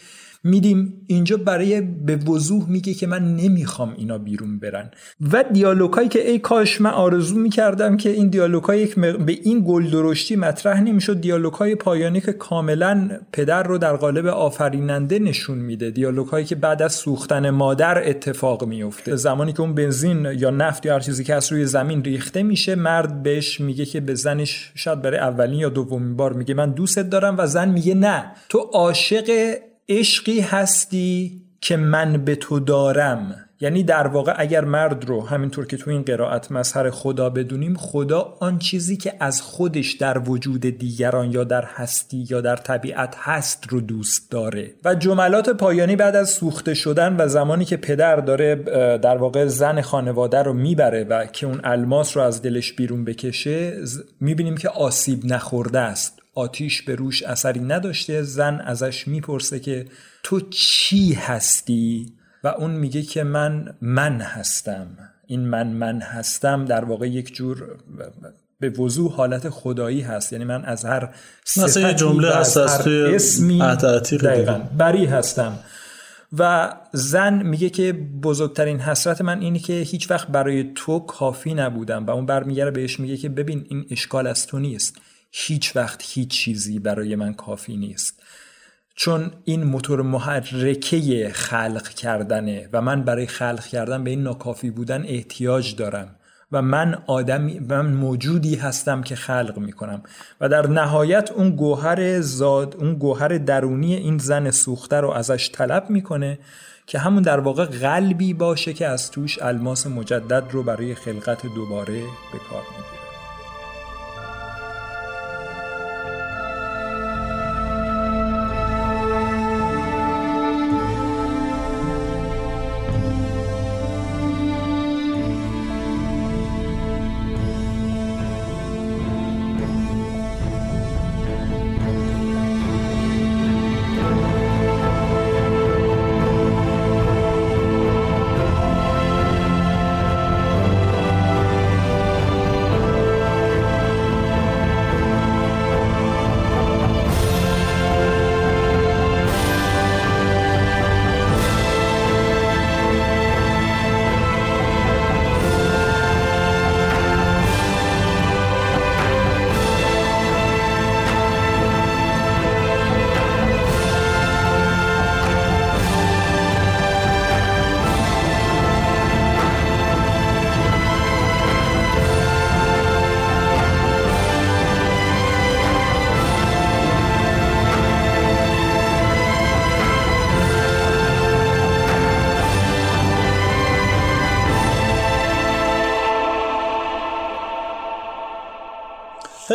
میدیم اینجا برای به وضوح میگه که من نمی‌خوام اینا بیرون برن. و دیالوگایی که ای کاش من آرزو می‌کردم که این دیالوگای به این گل درشتی مطرح نمی‌شد دیالوگای پایانی که کاملا پدر رو در قالب آفریننده نشون میده. دیالوگایی که بعد از سوختن مادر اتفاق میفته زمانی که اون بنزین یا نفت یا هر چیزی که از روی زمین ریخته میشه مرد بهش میگه که به زنش شاید برای اولین یا دومین بار میگه من دوستت دارم. و زن میگه نه تو عاشق عشقی هستی که من به تو دارم. یعنی در واقع اگر مرد رو همینطور که تو این قرائت مظهر خدا بدونیم خدا آن چیزی که از خودش در وجود دیگران یا در هستی یا در طبیعت هست رو دوست داره. و جملات پایانی بعد از سوخته شدن و زمانی که پدر داره در واقع زن خانواده رو می‌بره و که اون الماس رو از دلش بیرون بکشه می‌بینیم که آسیب نخورده است. آتیش به روش اثری نداشته زن ازش می‌پرسه که تو چی هستی؟ و اون میگه که من من هستم. این من من هستم در واقع یک جور به وضوح حالت خدایی هست. یعنی من از هر مثلا جمله هست از توی اسمی بری هستم. و زن میگه که بزرگترین حسرت من اینه که هیچ وقت برای تو کافی نبودم. و اون برمیگره بهش میگه که ببین این اشکال از تو نیست. هیچ وقت هیچ چیزی برای من کافی نیست. چون این موتور محرکه خلق کردنه و من برای خلق کردن به این ناکافی بودن احتیاج دارم و من آدمی من موجودی هستم که خلق می‌کنم و در نهایت اون گوهر زاد اون گوهر درونی این زن سوخته رو ازش طلب می‌کنه که همون در واقع قلبی باشه که از توش الماس مجدد رو برای خلقت دوباره به کار می‌گیره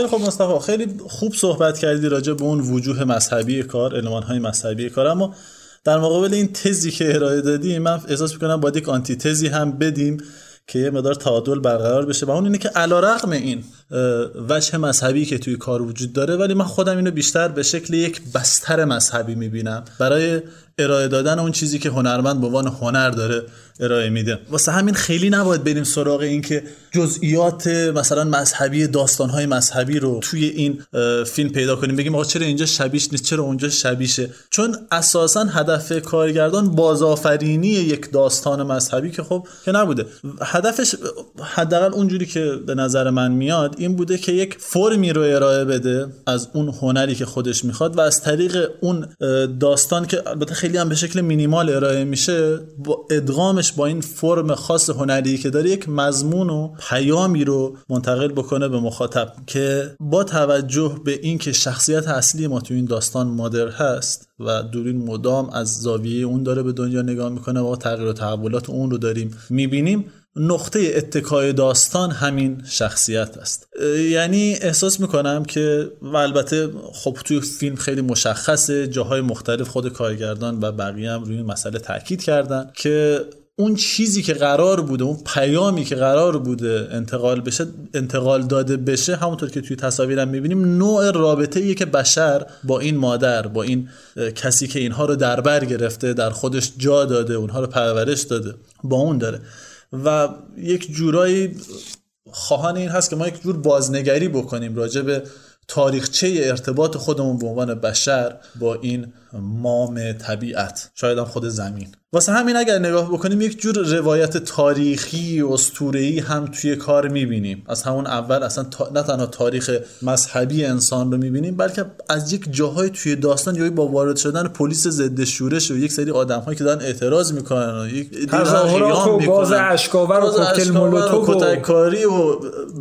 خیلی خوب مصطفی خیلی خوب صحبت کردی راجع به اون وجوه مذهبی کار های مذهبی کار. اما در مقابل این تزی که ارائه دادی من احساس می‌کنم باید یک آنتی تزی هم بدیم که یه مدار تعادل برقرار بشه. و اون اینه که علیرغم این وجه مذهبی که توی کار وجود داره ولی من خودم اینو بیشتر به شکل یک بستر مذهبی می‌بینم. برای ارائه دادن اون چیزی که هنرمند به عنوان هنر داره ارائه میده. واسه همین خیلی نباید بریم سراغ این که جزئیات مثلا مذهبی داستانهای مذهبی رو توی این فیلم پیدا کنیم. بگیم آقا چرا اینجا شبیش نیست؟ چرا اونجا شبیشه؟ چون اساسا هدف کارگردان بازآفرینی یک داستان مذهبی که خب که نبوده. هدفش حداقل اونجوری که به نظر من میاد این بوده که یک فرمی رو ارائه بده از اون هنری که خودش می‌خواد و از طریق اون داستان که البته خیلی هم به شکل مینیمال ارائه میشه با ادغامش با این فرم خاص هنری که داره یک مضمون و پیامی رو منتقل بکنه به مخاطب که با توجه به اینکه شخصیت اصلی ما تو این داستان مادر هست و دورین مدام از زاویه اون داره به دنیا نگاه می‌کنه و تغییر و تحولات اون رو داریم می‌بینیم نقطه اتکای داستان همین شخصیت است. یعنی احساس می‌کنم که و البته خب توی فیلم خیلی مشخصه جاهای مختلف خود کارگردان و بقیه هم روی این مسئله تاکید کردن که اون چیزی که قرار بوده اون پیامی که قرار بوده انتقال بشه انتقال داده بشه همونطور که توی تصاویرم می‌بینیم نوع رابطه ایه که بشر با این مادر با این کسی که اینها رو دربر گرفته در خودش جا داده اونها رو پرورش داده با اون داره. و یک جورایی خواهان این هست که ما یک جور بازنگری بکنیم راجع به تاریخچه ارتباط خودمون به عنوان بشر با این مام طبیعت. شاید هم خود زمین. واسه همین اگر نگاه بکنیم یک جور روایت تاریخی و اسطوره‌ای هم توی کار می‌بینیم. از همون اول اصلا نه تنها تاریخ مذهبی انسان رو می‌بینیم بلکه از یک جاهای توی داستان یا با وارد شدن پلیس ضد شورش و یک سری آدم‌هایی که دارن اعتراض می‌کنن و یک تظاهرات و گاز اشکاور و کوکتل مولوتوف و کتککاری و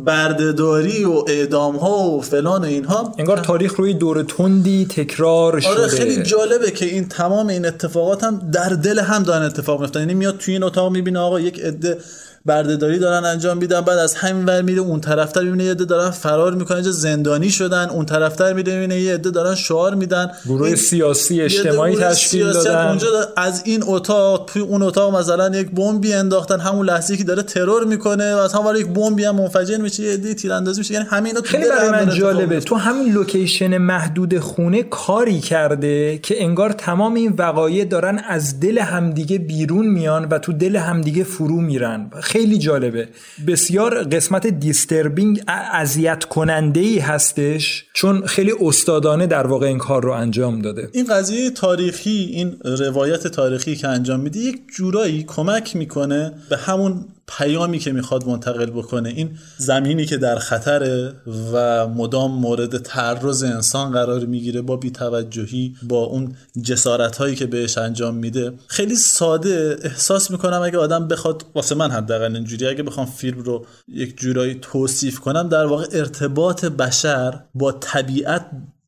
بردهداری و اعدام ها و فلان اینها. انگار تاریخ روی دور تندی تکرار آره شده. خیلی جالبه که این تمام این اتفاقات هم در دل هم دارن اتفاق میفتن یعنی میاد توی این اتاق می‌بینه آقا یک عده بردهداری دارن انجام میدن. بعد از همین ور میره اون طرفتر می‌بینه یه عده دارن فرار می‌کنن. اینجا زندانی شدن. اون طرفتر میره می‌بینه یه عده دارن شعار میدن. گروه سیاسی اجتماعی تشکیل دادن. اونجا از این اتاق توی اون اتاق مثلا یک بمبی انداختن. همون لحظه که داره ترور می‌کنه و از همون یک بمبی هم منفجر میشه. یه عده تیراندازی میشه. یعنی همین اینا تو خیلی برای من جالبه. تو همین لوکیشن محدود خونه کاری کرده که انگار تمام این وقایع دارن از دل همدیگه بیرون میان و تو دل همدیگه فرو میرن. خیلی جالبه. بسیار قسمت دیستربینگ اذیت کننده ای هستش چون خیلی استادانه در واقع این کار رو انجام داده. این قضیه تاریخی این روایت تاریخی که انجام میده یک جورایی کمک می‌کنه به همون پیامی که می‌خواد منتقل بکنه این زمینی که در خطره و مدام مورد تعرض انسان قرار می‌گیره با بیتوجهی با اون جسارت هایی که بهش انجام میده. خیلی ساده احساس می‌کنم اگه آدم بخواد واسه من حداقل اینجوری اگه بخوام فیلم رو یک جورایی توصیف کنم در واقع ارتباط بشر با طبیعت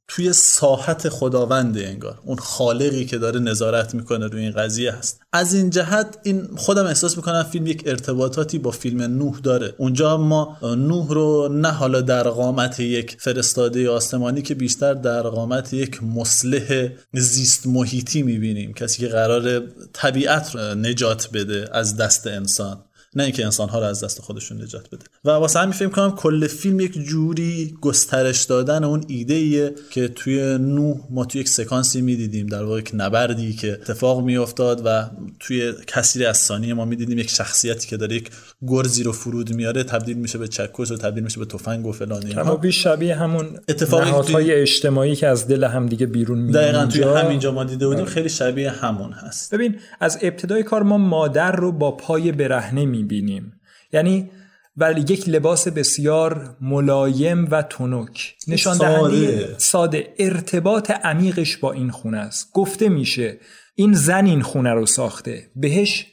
توی ساحت خداونده انگار. اون خالقی که داره نظارت می‌کنه روی این قضیه هست. از این جهت این خودم احساس می‌کنم فیلم یک ارتباطاتی با فیلم نوح داره. اونجا ما نوح رو نه حالا در قامت یک فرستاده آسمانی که بیشتر در قامت یک مصلح زیست محیطی می‌بینیم. کسی که قرار طبیعت رو نجات بده از دست انسان. نه اینکه انسانها رو از دست خودشون نجات بده. و واسه همین فکر کنم کل فیلم یک جوری گسترش دادن اون ایده ایه که توی نوح ما توی یک سکانسی می‌دیدیم در واقع یک نبردی که اتفاق میافتاد و توی کثیر از ثانیه ما می‌دیدیم یک شخصیتی که داره یک گرزی رو فرود میاره تبدیل میشه به چکش و تبدیل میشه به تفنگ و فلان اما اینها بیش شبیه همون اتفاقی نهادهای اجتماعی که از دل همدیگه بیرون میان دقیقا توی. همینجا ما دیده بودیم خیلی شبیه همون هست. ببین از ابتدای کار ما مادر رو با پای برهنه می‌بینیم. یعنی ولی یک لباس بسیار ملایم و تنک. نشان دهنده ساده. ساده. ارتباط عمیقش با این خونه است. گفته میشه این زن این خونه رو ساخته. بهش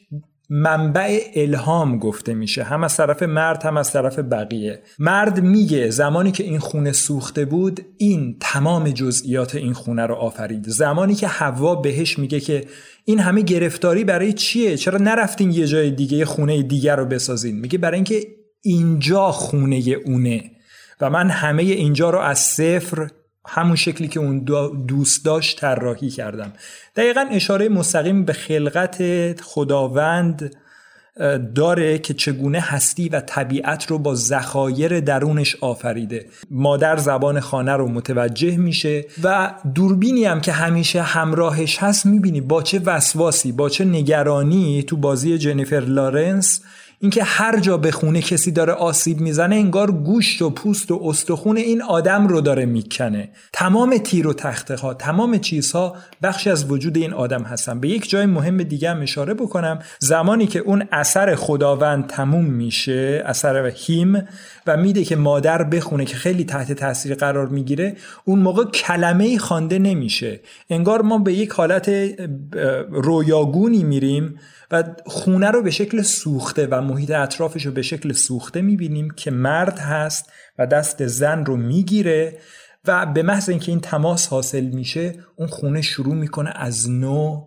منبع الهام گفته میشه. هم از طرف مرد هم از طرف بقیه. مرد میگه زمانی که این خونه سوخته بود این تمام جزئیات این خونه رو آفرید. زمانی که حوا بهش میگه که این همه گرفتاری برای چیه؟ چرا نرفتین یه جای دیگه یه خونه دیگر رو بسازین؟ میگه برای اینکه اینجا خونه اونه. و من همه اینجا رو از صفر همون شکلی که اون دوست داشت طراحی کردم. دقیقا اشاره مستقیم به خلقت خداوند داره که چگونه هستی و طبیعت رو با ذخایر درونش آفریده. مادر زبان خانه رو متوجه میشه و دوربینی هم که همیشه همراهش هست می‌بینی با چه وسواسی با چه نگرانی تو بازی جنیفر لارنس اینکه هر جا به خونه کسی داره آسیب می‌زنه انگار گوشت و پوست و استخون این آدم رو داره می‌کنه. تمام تیر و تخته ها تمام چیزها بخشی از وجود این آدم هستن. به یک جای مهم دیگه هم اشاره بکنم. زمانی که اون اثر خداوند تموم میشه اثر هیم و میده که مادر بخونه که خیلی تحت تاثیر قرار می‌گیره اون موقع کلمه ای خوانده نمیشه. انگار ما به یک حالت رویاگونی میریم و خونه رو به شکل سوخته و محیط اطرافش رو به شکل سوخته می‌بینیم که مرد هست و دست زن رو می‌گیره و به محض اینکه این تماس حاصل میشه اون خونه شروع می‌کنه از نو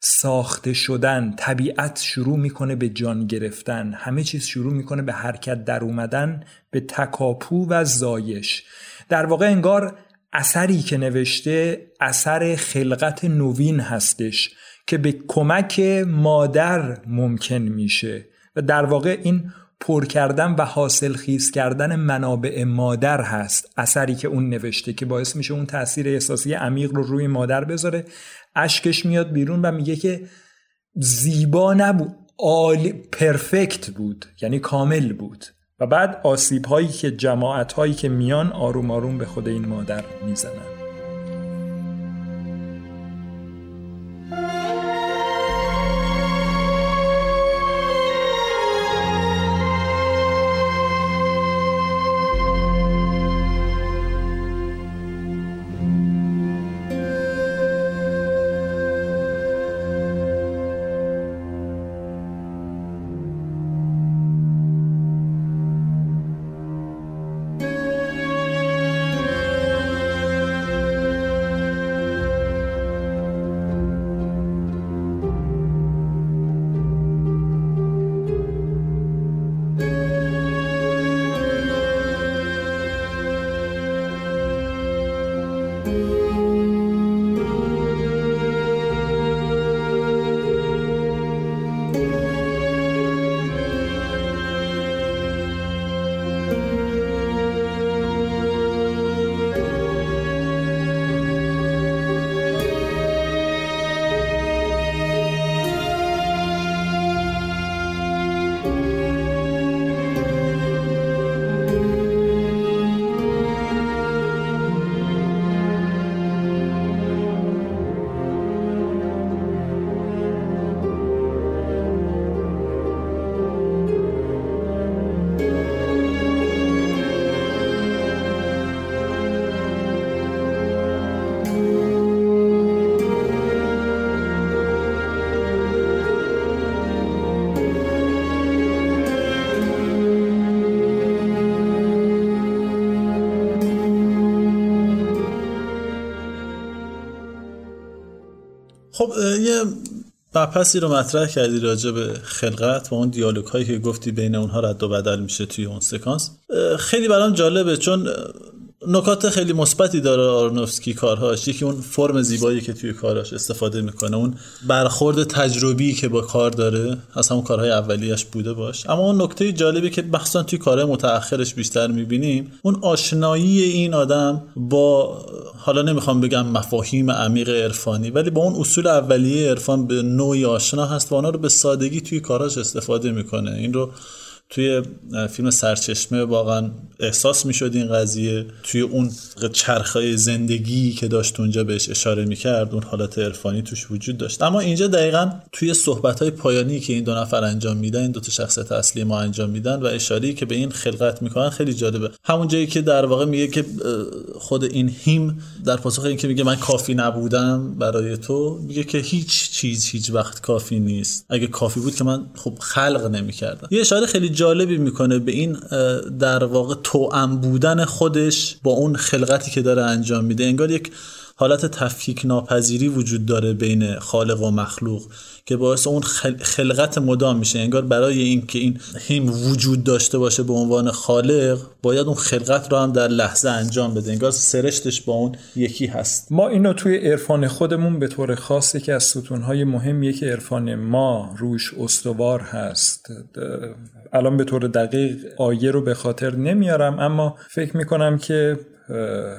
ساخته شدن طبیعت شروع می‌کنه به جان گرفتن همه چیز شروع می‌کنه به حرکت در اومدن به تکاپو و زایش. در واقع انگار اثری که نوشته اثر خلقت نوین هستش. که به کمک مادر ممکن میشه. و در واقع این پر کردن و حاصل خیز کردن منابع مادر هست. اثری که اون نوشته که باعث میشه اون تاثیر احساسی عمیق رو روی مادر بذاره. اشکش میاد بیرون و میگه که زیبا نبود. عالی پرفکت بود. یعنی کامل بود. و بعد آسیب هایی که جماعت هایی که میان آروم آروم به خود این مادر می‌زنن. خب یه بپسی رو مطرح کردی راجع به خلقت و اون دیالوگ هایی که گفتی بین اونها رد و بدل میشه توی اون سکانس. خیلی برام جالبه چون نکات خیلی مثبتی داره آرنوفسکی کارهاش. یکی اون فرم زیبایی که توی کاراش استفاده می‌کنه اون برخورد تجربی که با کار داره. از همون کارهای اولیش بوده باش. اما اون نکته جالبی که مخصوصا توی کارهای متأخرش بیشتر می‌بینیم اون آشنایی این آدم با حالا نمی‌خوام بگم مفاهیم عمیق عرفانی ولی با اون اصول اولیه عرفان به نوعی آشنا هست و آنها رو به سادگی توی کاراش استفاده می‌کنه. این رو توی فیلم سرچشمه واقعا احساس می‌شد این قضیه. توی اون چرخهای زندگی که داشت اونجا بهش اشاره می‌کرد اون حالت عرفانی توش وجود داشت. اما اینجا دقیقا توی صحبت های پایانی که این دو نفر انجام میدن این دو تا شخصیت اصلی ما انجام میدن و اشاره که به این خلقت می‌کنن خیلی جالبه. همون جایی که در واقع میگه که خود این هیم در پاسخ این که میگه من کافی نبودم برای تو میگه که هیچ چیز هیچ وقت کافی نیست. اگه کافی بود که من خب خلق نمی‌کردم. یه اشاره خیلی جالبی می‌کنه به این در واقع توأم بودن خودش با اون خلقتی که داره انجام میده. انگار یک حالت تفکیک ناپذیری وجود داره بین خالق و مخلوق که باعث اون خلقت مدام میشه. انگار برای این که این هیم وجود داشته باشه به عنوان خالق باید اون خلقت رو هم در لحظه انجام بده. انگار سرشتش با اون یکی هست. ما اینو توی عرفان خودمون به طور خاص که از ستونهای مهمیه که عرفان ما روش استوار هست. الان به طور دقیق آیه رو به خاطر نمیارم اما فکر می‌کنم که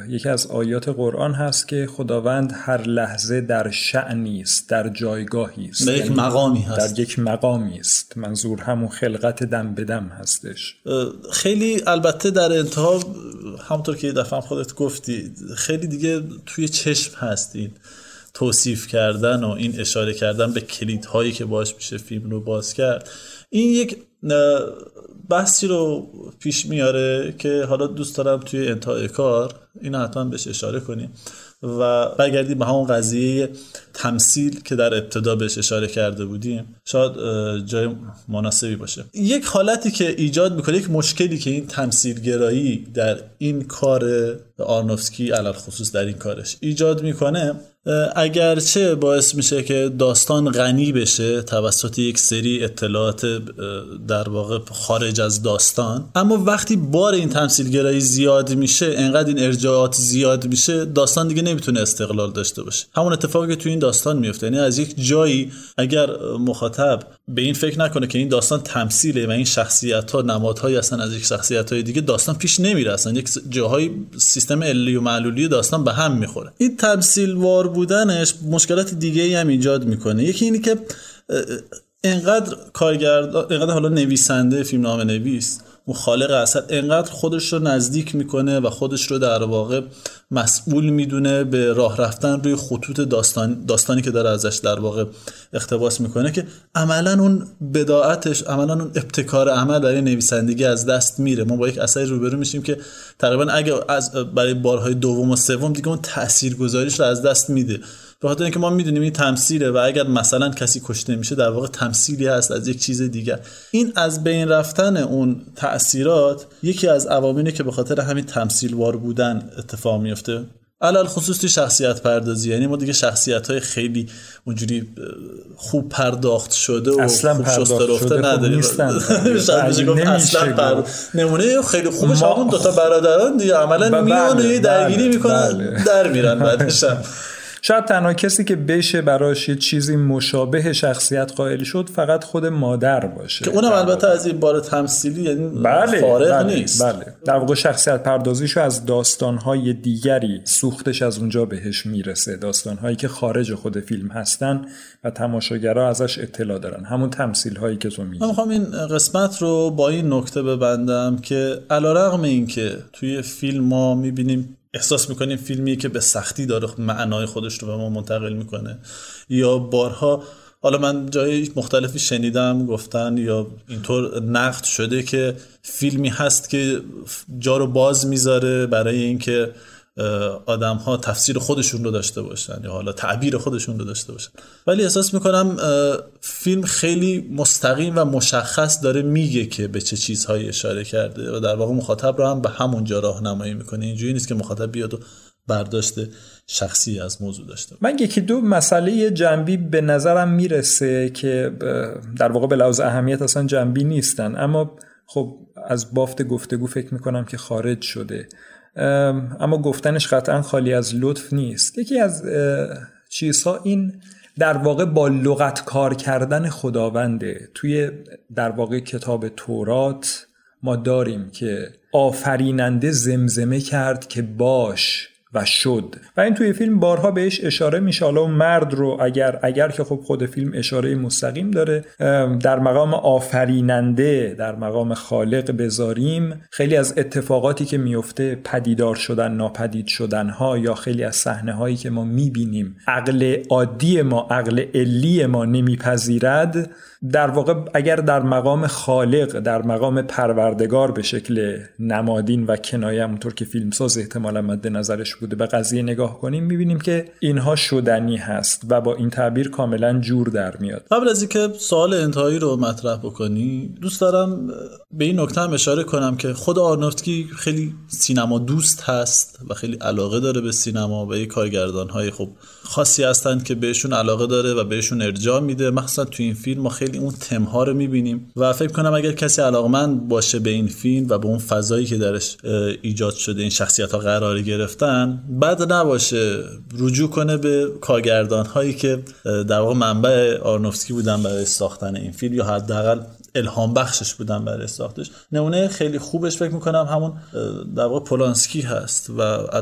یکی از آیات قرآن هست که خداوند هر لحظه در شعنی است در جایگاهی است. در یک مقامی هست. در یک مقامی است. منظور همون خلقت دم به دم هستش. خیلی البته در انتها همونطور که دفعه خودت گفتی خیلی دیگه توی چشم هستین. توصیف کردن و این اشاره کردن به کلیدهایی که باش میشه فیلم رو باز کرد. این یک بحثی رو پیش میاره که حالا دوست دارم توی انتهای کار این حتما بهش اشاره کنیم و برگردیم به همون قضیه تمثیل که در ابتدا بهش اشاره کرده بودیم. شاید جای مناسبی باشه. یک حالتی که ایجاد می‌کنه یک مشکلی که این تمثیل گرایی در این کار آرنوفسکی علال خصوص در این کارش ایجاد می‌کنه اگرچه باعث میشه که داستان غنی بشه توسط یک سری اطلاعات در واقع خارج از داستان اما وقتی بار این تمثیل گرایی زیاد میشه انقدر این ارجاعات زیاد میشه داستان دیگه نمی‌تونه استقلال داشته باشه. همون اتفاقی که تو این داستان میفته یعنی از یک جایی اگر مخاطب به این فکر نکنه که این داستان تمثیله و این شخصیت ها نمادهایی هستن از یک شخصیت های دیگه داستان پیش نمیره اصلا یک جاهای سیستم علی و معلولی داستان به هم می‌خوره. این تمثیل وار بودنش مشکلات دیگه ای هم ایجاد می‌کنه. یکی اینی که انقدر کارگرد انقدر حالا نویسنده فیلم نام نویس مخالق اصل انقدر خودش رو نزدیک می‌کنه و خودش رو در واقع مسئول می‌دونه به راه رفتن روی خطوط داستان داستانی که داره ازش در واقع اقتباس می‌کنه که عملا اون بداعتش عملا اون ابتکار عمل برای نویسندگی از دست میره. ما با یک اثری روبرو میشیم که تقریبا اگه از برای بارهای دوم و سوم دیگه اون تاثیرگذاریش رو از دست میده. به خاطر اینکه ما می‌دونیم این تمثیله و اگر مثلا کسی کشته میشه در واقع تمثیلی هست از یک چیز دیگر. این از بین رفتن اون تاثیرات یکی از عواملی که به خاطر همین تمثیل وار بودن اتفاق میفته علل خصوص توی شخصیت پردازی یعنی ما دیگه شخصیت های خیلی اونجوری خوب پرداخت شده و اصلا خوب پرداخت شده خوب نداریم *laughs* اصلا. پر... نمونه خیلی خوبش ما- همون دوتا برادران دیگه عملا میان و بله، یه درگیری بله، می‌کنن بله. در میرن بعدش. *laughs* شاید تنها کسی که بشه براش یه چیزی مشابه شخصیت قائل شد فقط خود مادر باشه. که اونم البته از این بار تمثیلی یعنی بله فارغ بله، نیست. بله. در واقع شخصیت پردازیشو از داستانهای دیگری سوختش از اونجا بهش می‌رسه. داستانهایی که خارج خود فیلم هستن و تماشاگرها ازش اطلاع دارن. همون تمثیل هایی که تو میگی. من می‌خوام این قسمت رو با این نکته ببندم که علیرغم این که توی فیلم ما می‌بینیم احساس می‌کنیم فیلمی که به سختی داره معنای خودش رو به ما منتقل می‌کنه. یا بارها حالا من جای مختلفی شنیدم گفتن یا اینطور نقد شده که فیلمی هست که جا رو باز می‌ذاره برای اینکه آدم ها تفسیر خودشون رو داشته باشن یا حالا تعبیر خودشون رو داشته باشن. ولی احساس می‌کنم فیلم خیلی مستقیم و مشخص داره میگه که به چه چیزهایی اشاره کرده و در واقع مخاطب رو هم به همونجا راهنمایی می‌کنه. اینجوری نیست که مخاطب بیاد و برداشت شخصی از موضوع داشته من یکی دو مسئله جنبی به نظرم می‌رسه که در واقع به لحاظ اهمیت اصلا جنبی نیستن. اما خب از بافت گفتگو فکر می‌کنم که خارج شده. اما گفتنش قطعا خالی از لطف نیست. یکی از چیزها این در واقع با لغت کار کردن خداونده. توی در واقع کتاب تورات ما داریم که آفریننده زمزمه کرد که باش و شد. و این توی فیلم بارها بهش اشاره میشه. حالا مرد رو اگر اگر که خب خود فیلم اشاره مستقیم داره در مقام آفریننده در مقام خالق بذاریم خیلی از اتفاقاتی که میفته پدیدار شدن ناپدید شدن ها یا خیلی از صحنه هایی که ما می‌بینیم عقل عادی ما عقل علی ما نمیپذیرد. در واقع اگر در مقام خالق در مقام پروردگار به شکل نمادین و کنایه همونطور که فیلمساز احتمالا مد نظرش بوده. به قضیه نگاه کنیم می‌بینیم که اینها شدنی هست و با این تعبیر کاملا جور در میاد. قبل از اینکه سوال انتهایی رو مطرح بکنی دوست دارم به این نکته هم اشاره کنم که خود آرنوفتکی خیلی سینما دوست هست و خیلی علاقه داره به سینما و یه کارگردان های خب خاصی هستند که بهشون علاقه داره و بهشون ارجاع میده. مخصوصا تو این فیلم ما خیلی اون تمها رو می‌بینیم و فکر کنم اگر کسی علاقمند باشه به این فیلم و به اون فضایی که درش ایجاد شده این شخصیت ها قرار گرفتن بد نباشه. رجوع کنه به کارگردان هایی که در واقع منبع آرنوفسکی بودن برای ساختن این فیلم یا حداقل الهام بخشش بودن برای ساختش. نمونه خیلی خوبش فکر می‌کنم همون در واقع پولانسکی هست و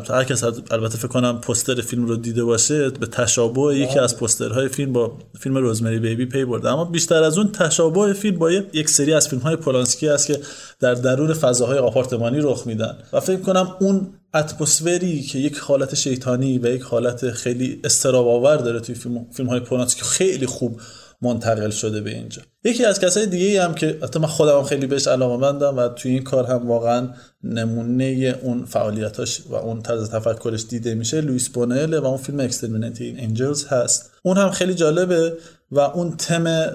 هر کس البته فکر کنم پستر فیلم رو دیده باشه به تشابه یکی از پسترهای فیلم با فیلم روزمری بیبی پی برده. اما بیشتر از اون تشابه فیلم با یک سری از فیلم های پولانسکی هست که در درون فضاهای آپارتمانی رخ میدن. و فکر کنم اون اتمسفری که یک حالت شیطانی و یک حالت خیلی استراب آور داره توی فیلم, فیلم های پولانسکی خیلی خوب منتقل شده به اینجا. یکی از کسای دیگه هم که حتی من خودم خیلی بهش علاقه‌مندم و توی این کار هم واقعا نمونه اون فعالیتاش و اون طرز تفکرش دیده میشه لوئیس بونوئل و اون فیلم Exterminating Angels هست. اون هم خیلی جالبه و اون تم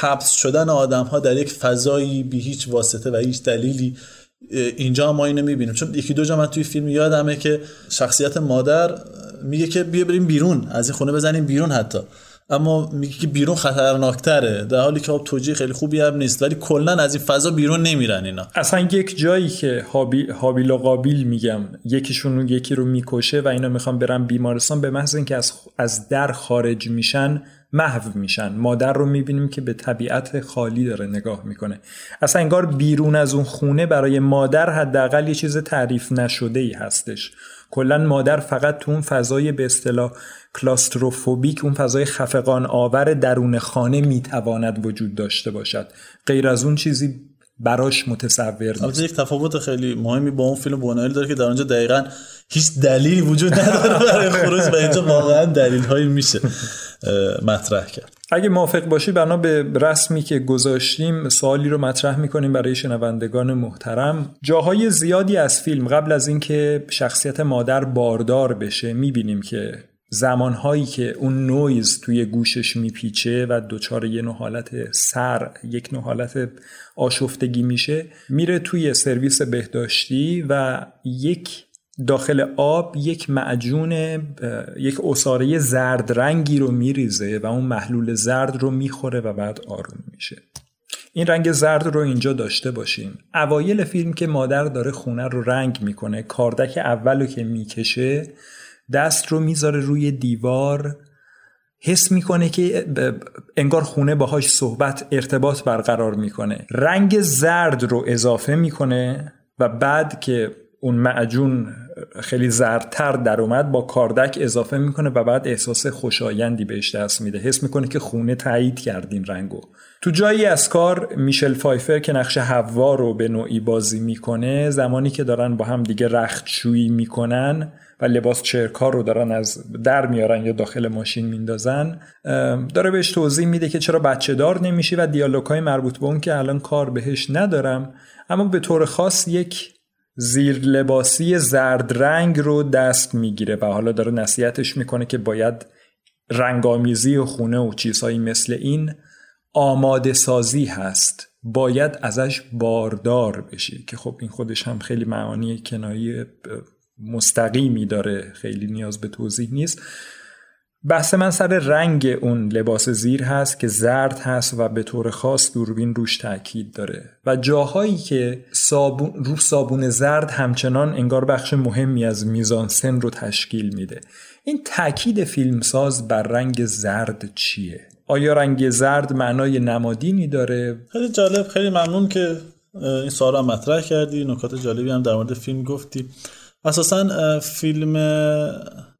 حبس شدن آدم ها در یک فضایی بی هیچ واسطه و هیچ دلیلی اینجا ما اینو می‌بینیم. چون یکی دو جا من توی فیلم یادمه که شخصیت مادر میگه که بیا بریم بیرون از این خونه بزنیم بیرون حتی. اما میگه که بیرون خطرناکتره. در حالی که توجیه خیلی خوبی هم نیست. ولی کلا از این فضا بیرون نمیرن اینا. اصلا یک جایی که حابیل و قابیل میگم یکیشون یکی رو می‌کشه و اینا می‌خوان برن بیمارستان به محض اینکه از از در خارج میشن محو میشن. مادر رو می‌بینیم که به طبیعت خالی داره نگاه می‌کنه. اصلا انگار بیرون از اون خونه برای مادر حداقل یه چیز تعریف نشده ای هستش. کلا مادر فقط تو اون فضای به اصطلاح کلاستروفوبیک اون فضای خفقان آور درون خانه می‌تواند وجود داشته باشد. غیر از اون چیزی براش متصور نیست. یک تفاوت خیلی مهمی با اون فیلم بونایل داره که در اونجا دقیقا هیچ دلیلی وجود نداره برای خروج و اینجا واقعا دلیل هایی میشه مطرح کرد. اگه موافق باشی بنا به رسمی که گذاشتیم سوالی رو مطرح می‌کنیم برای شنوندگان محترم. جاهای زیادی از فیلم قبل از اینکه شخصیت مادر باردار بشه می‌بینیم که زمانهایی که اون نویز توی گوشش میپیچه و دچار یه نوع حالت سر یک نوع حالت آشفتگی میشه میره توی سرویس بهداشتی و یک داخل آب یک معجون یک اصاره زرد رنگی رو میریزه و اون محلول زرد رو می‌خوره و بعد آروم میشه. این رنگ زرد رو اینجا داشته باشیم. اوایل فیلم که مادر داره خونه رو رنگ می‌کنه کاردک اول رو که می‌کشه دست رو می‌ذاره روی دیوار حس می‌کنه که انگار خونه باهاش صحبت ارتباط برقرار می‌کنه. رنگ زرد رو اضافه می‌کنه و بعد که اون معجون خیلی زردتر در اومد با کاردک اضافه می‌کنه و بعد احساس خوشایندی بهش دست میده. حس می‌کنه که خونه تایید کردین رنگو. تو جایی از کار میشل فایفر که نقش هوا رو به نوعی بازی می‌کنه زمانی که دارن با هم دیگه رختشویی می‌کنن و لباس چرکار رو دارن از در میارن یا داخل ماشین میندازن داره بهش توضیح میده که چرا بچه دار نمیشی و دیالوگ های مربوط به اون که الان کار بهش ندارم اما به طور خاص یک زیر لباسی زرد رنگ رو دست می‌گیره و حالا داره نصیحتش می‌کنه که باید رنگامیزی و خونه و چیزهایی مثل این آماده سازی هست. باید ازش باردار بشی. که خب این خودش هم خیلی معانی کنایی مستقیمی داره. خیلی نیاز به توضیح نیست. بحث من سر رنگ اون لباس زیر هست که زرد هست و به طور خاص دوربین روش تاکید داره. و جاهایی که صابون رو صابون زرد همچنان انگار بخش مهمی از میزانسن رو تشکیل میده. این تاکید فیلمساز بر رنگ زرد چیه؟ آیا رنگ زرد معنای نمادینی داره؟ خیلی جالب خیلی ممنون که این سوال هم مطرح کردی. نکات جالبی هم در مورد فیلم گفتی. اساسا فیلم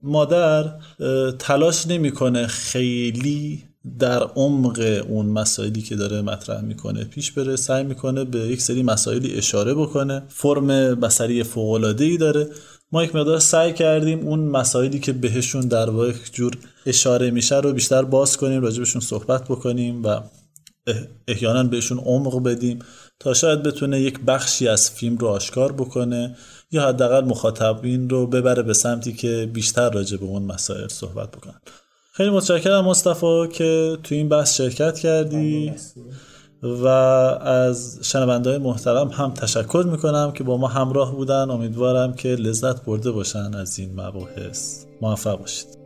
مادر تلاش نمی‌کنه خیلی در عمق اون مسائلی که داره مطرح می‌کنه پیش بره. سعی می‌کنه به یک سری مسائلی اشاره بکنه. فرم بصری فوق ای داره. ما یک مقدار سعی کردیم اون مسائلی که بهشون در واقع جور اشاره میشه رو بیشتر باز کنیم راجبشون صحبت بکنیم و احیانا بهشون عمق بدیم تا شاید بتونه یک بخشی از فیلم رو آشکار بکنه یا حداقل مخاطبین رو ببره به سمتی که بیشتر راجع به اون مسائل صحبت بکنن. خیلی متشکرم مصطفی که تو این بحث شرکت کردی. و از شنونده محترم هم تشکر می‌کنم که با ما همراه بودن. امیدوارم که لذت برده باشن از این مباحث. موفق باشید.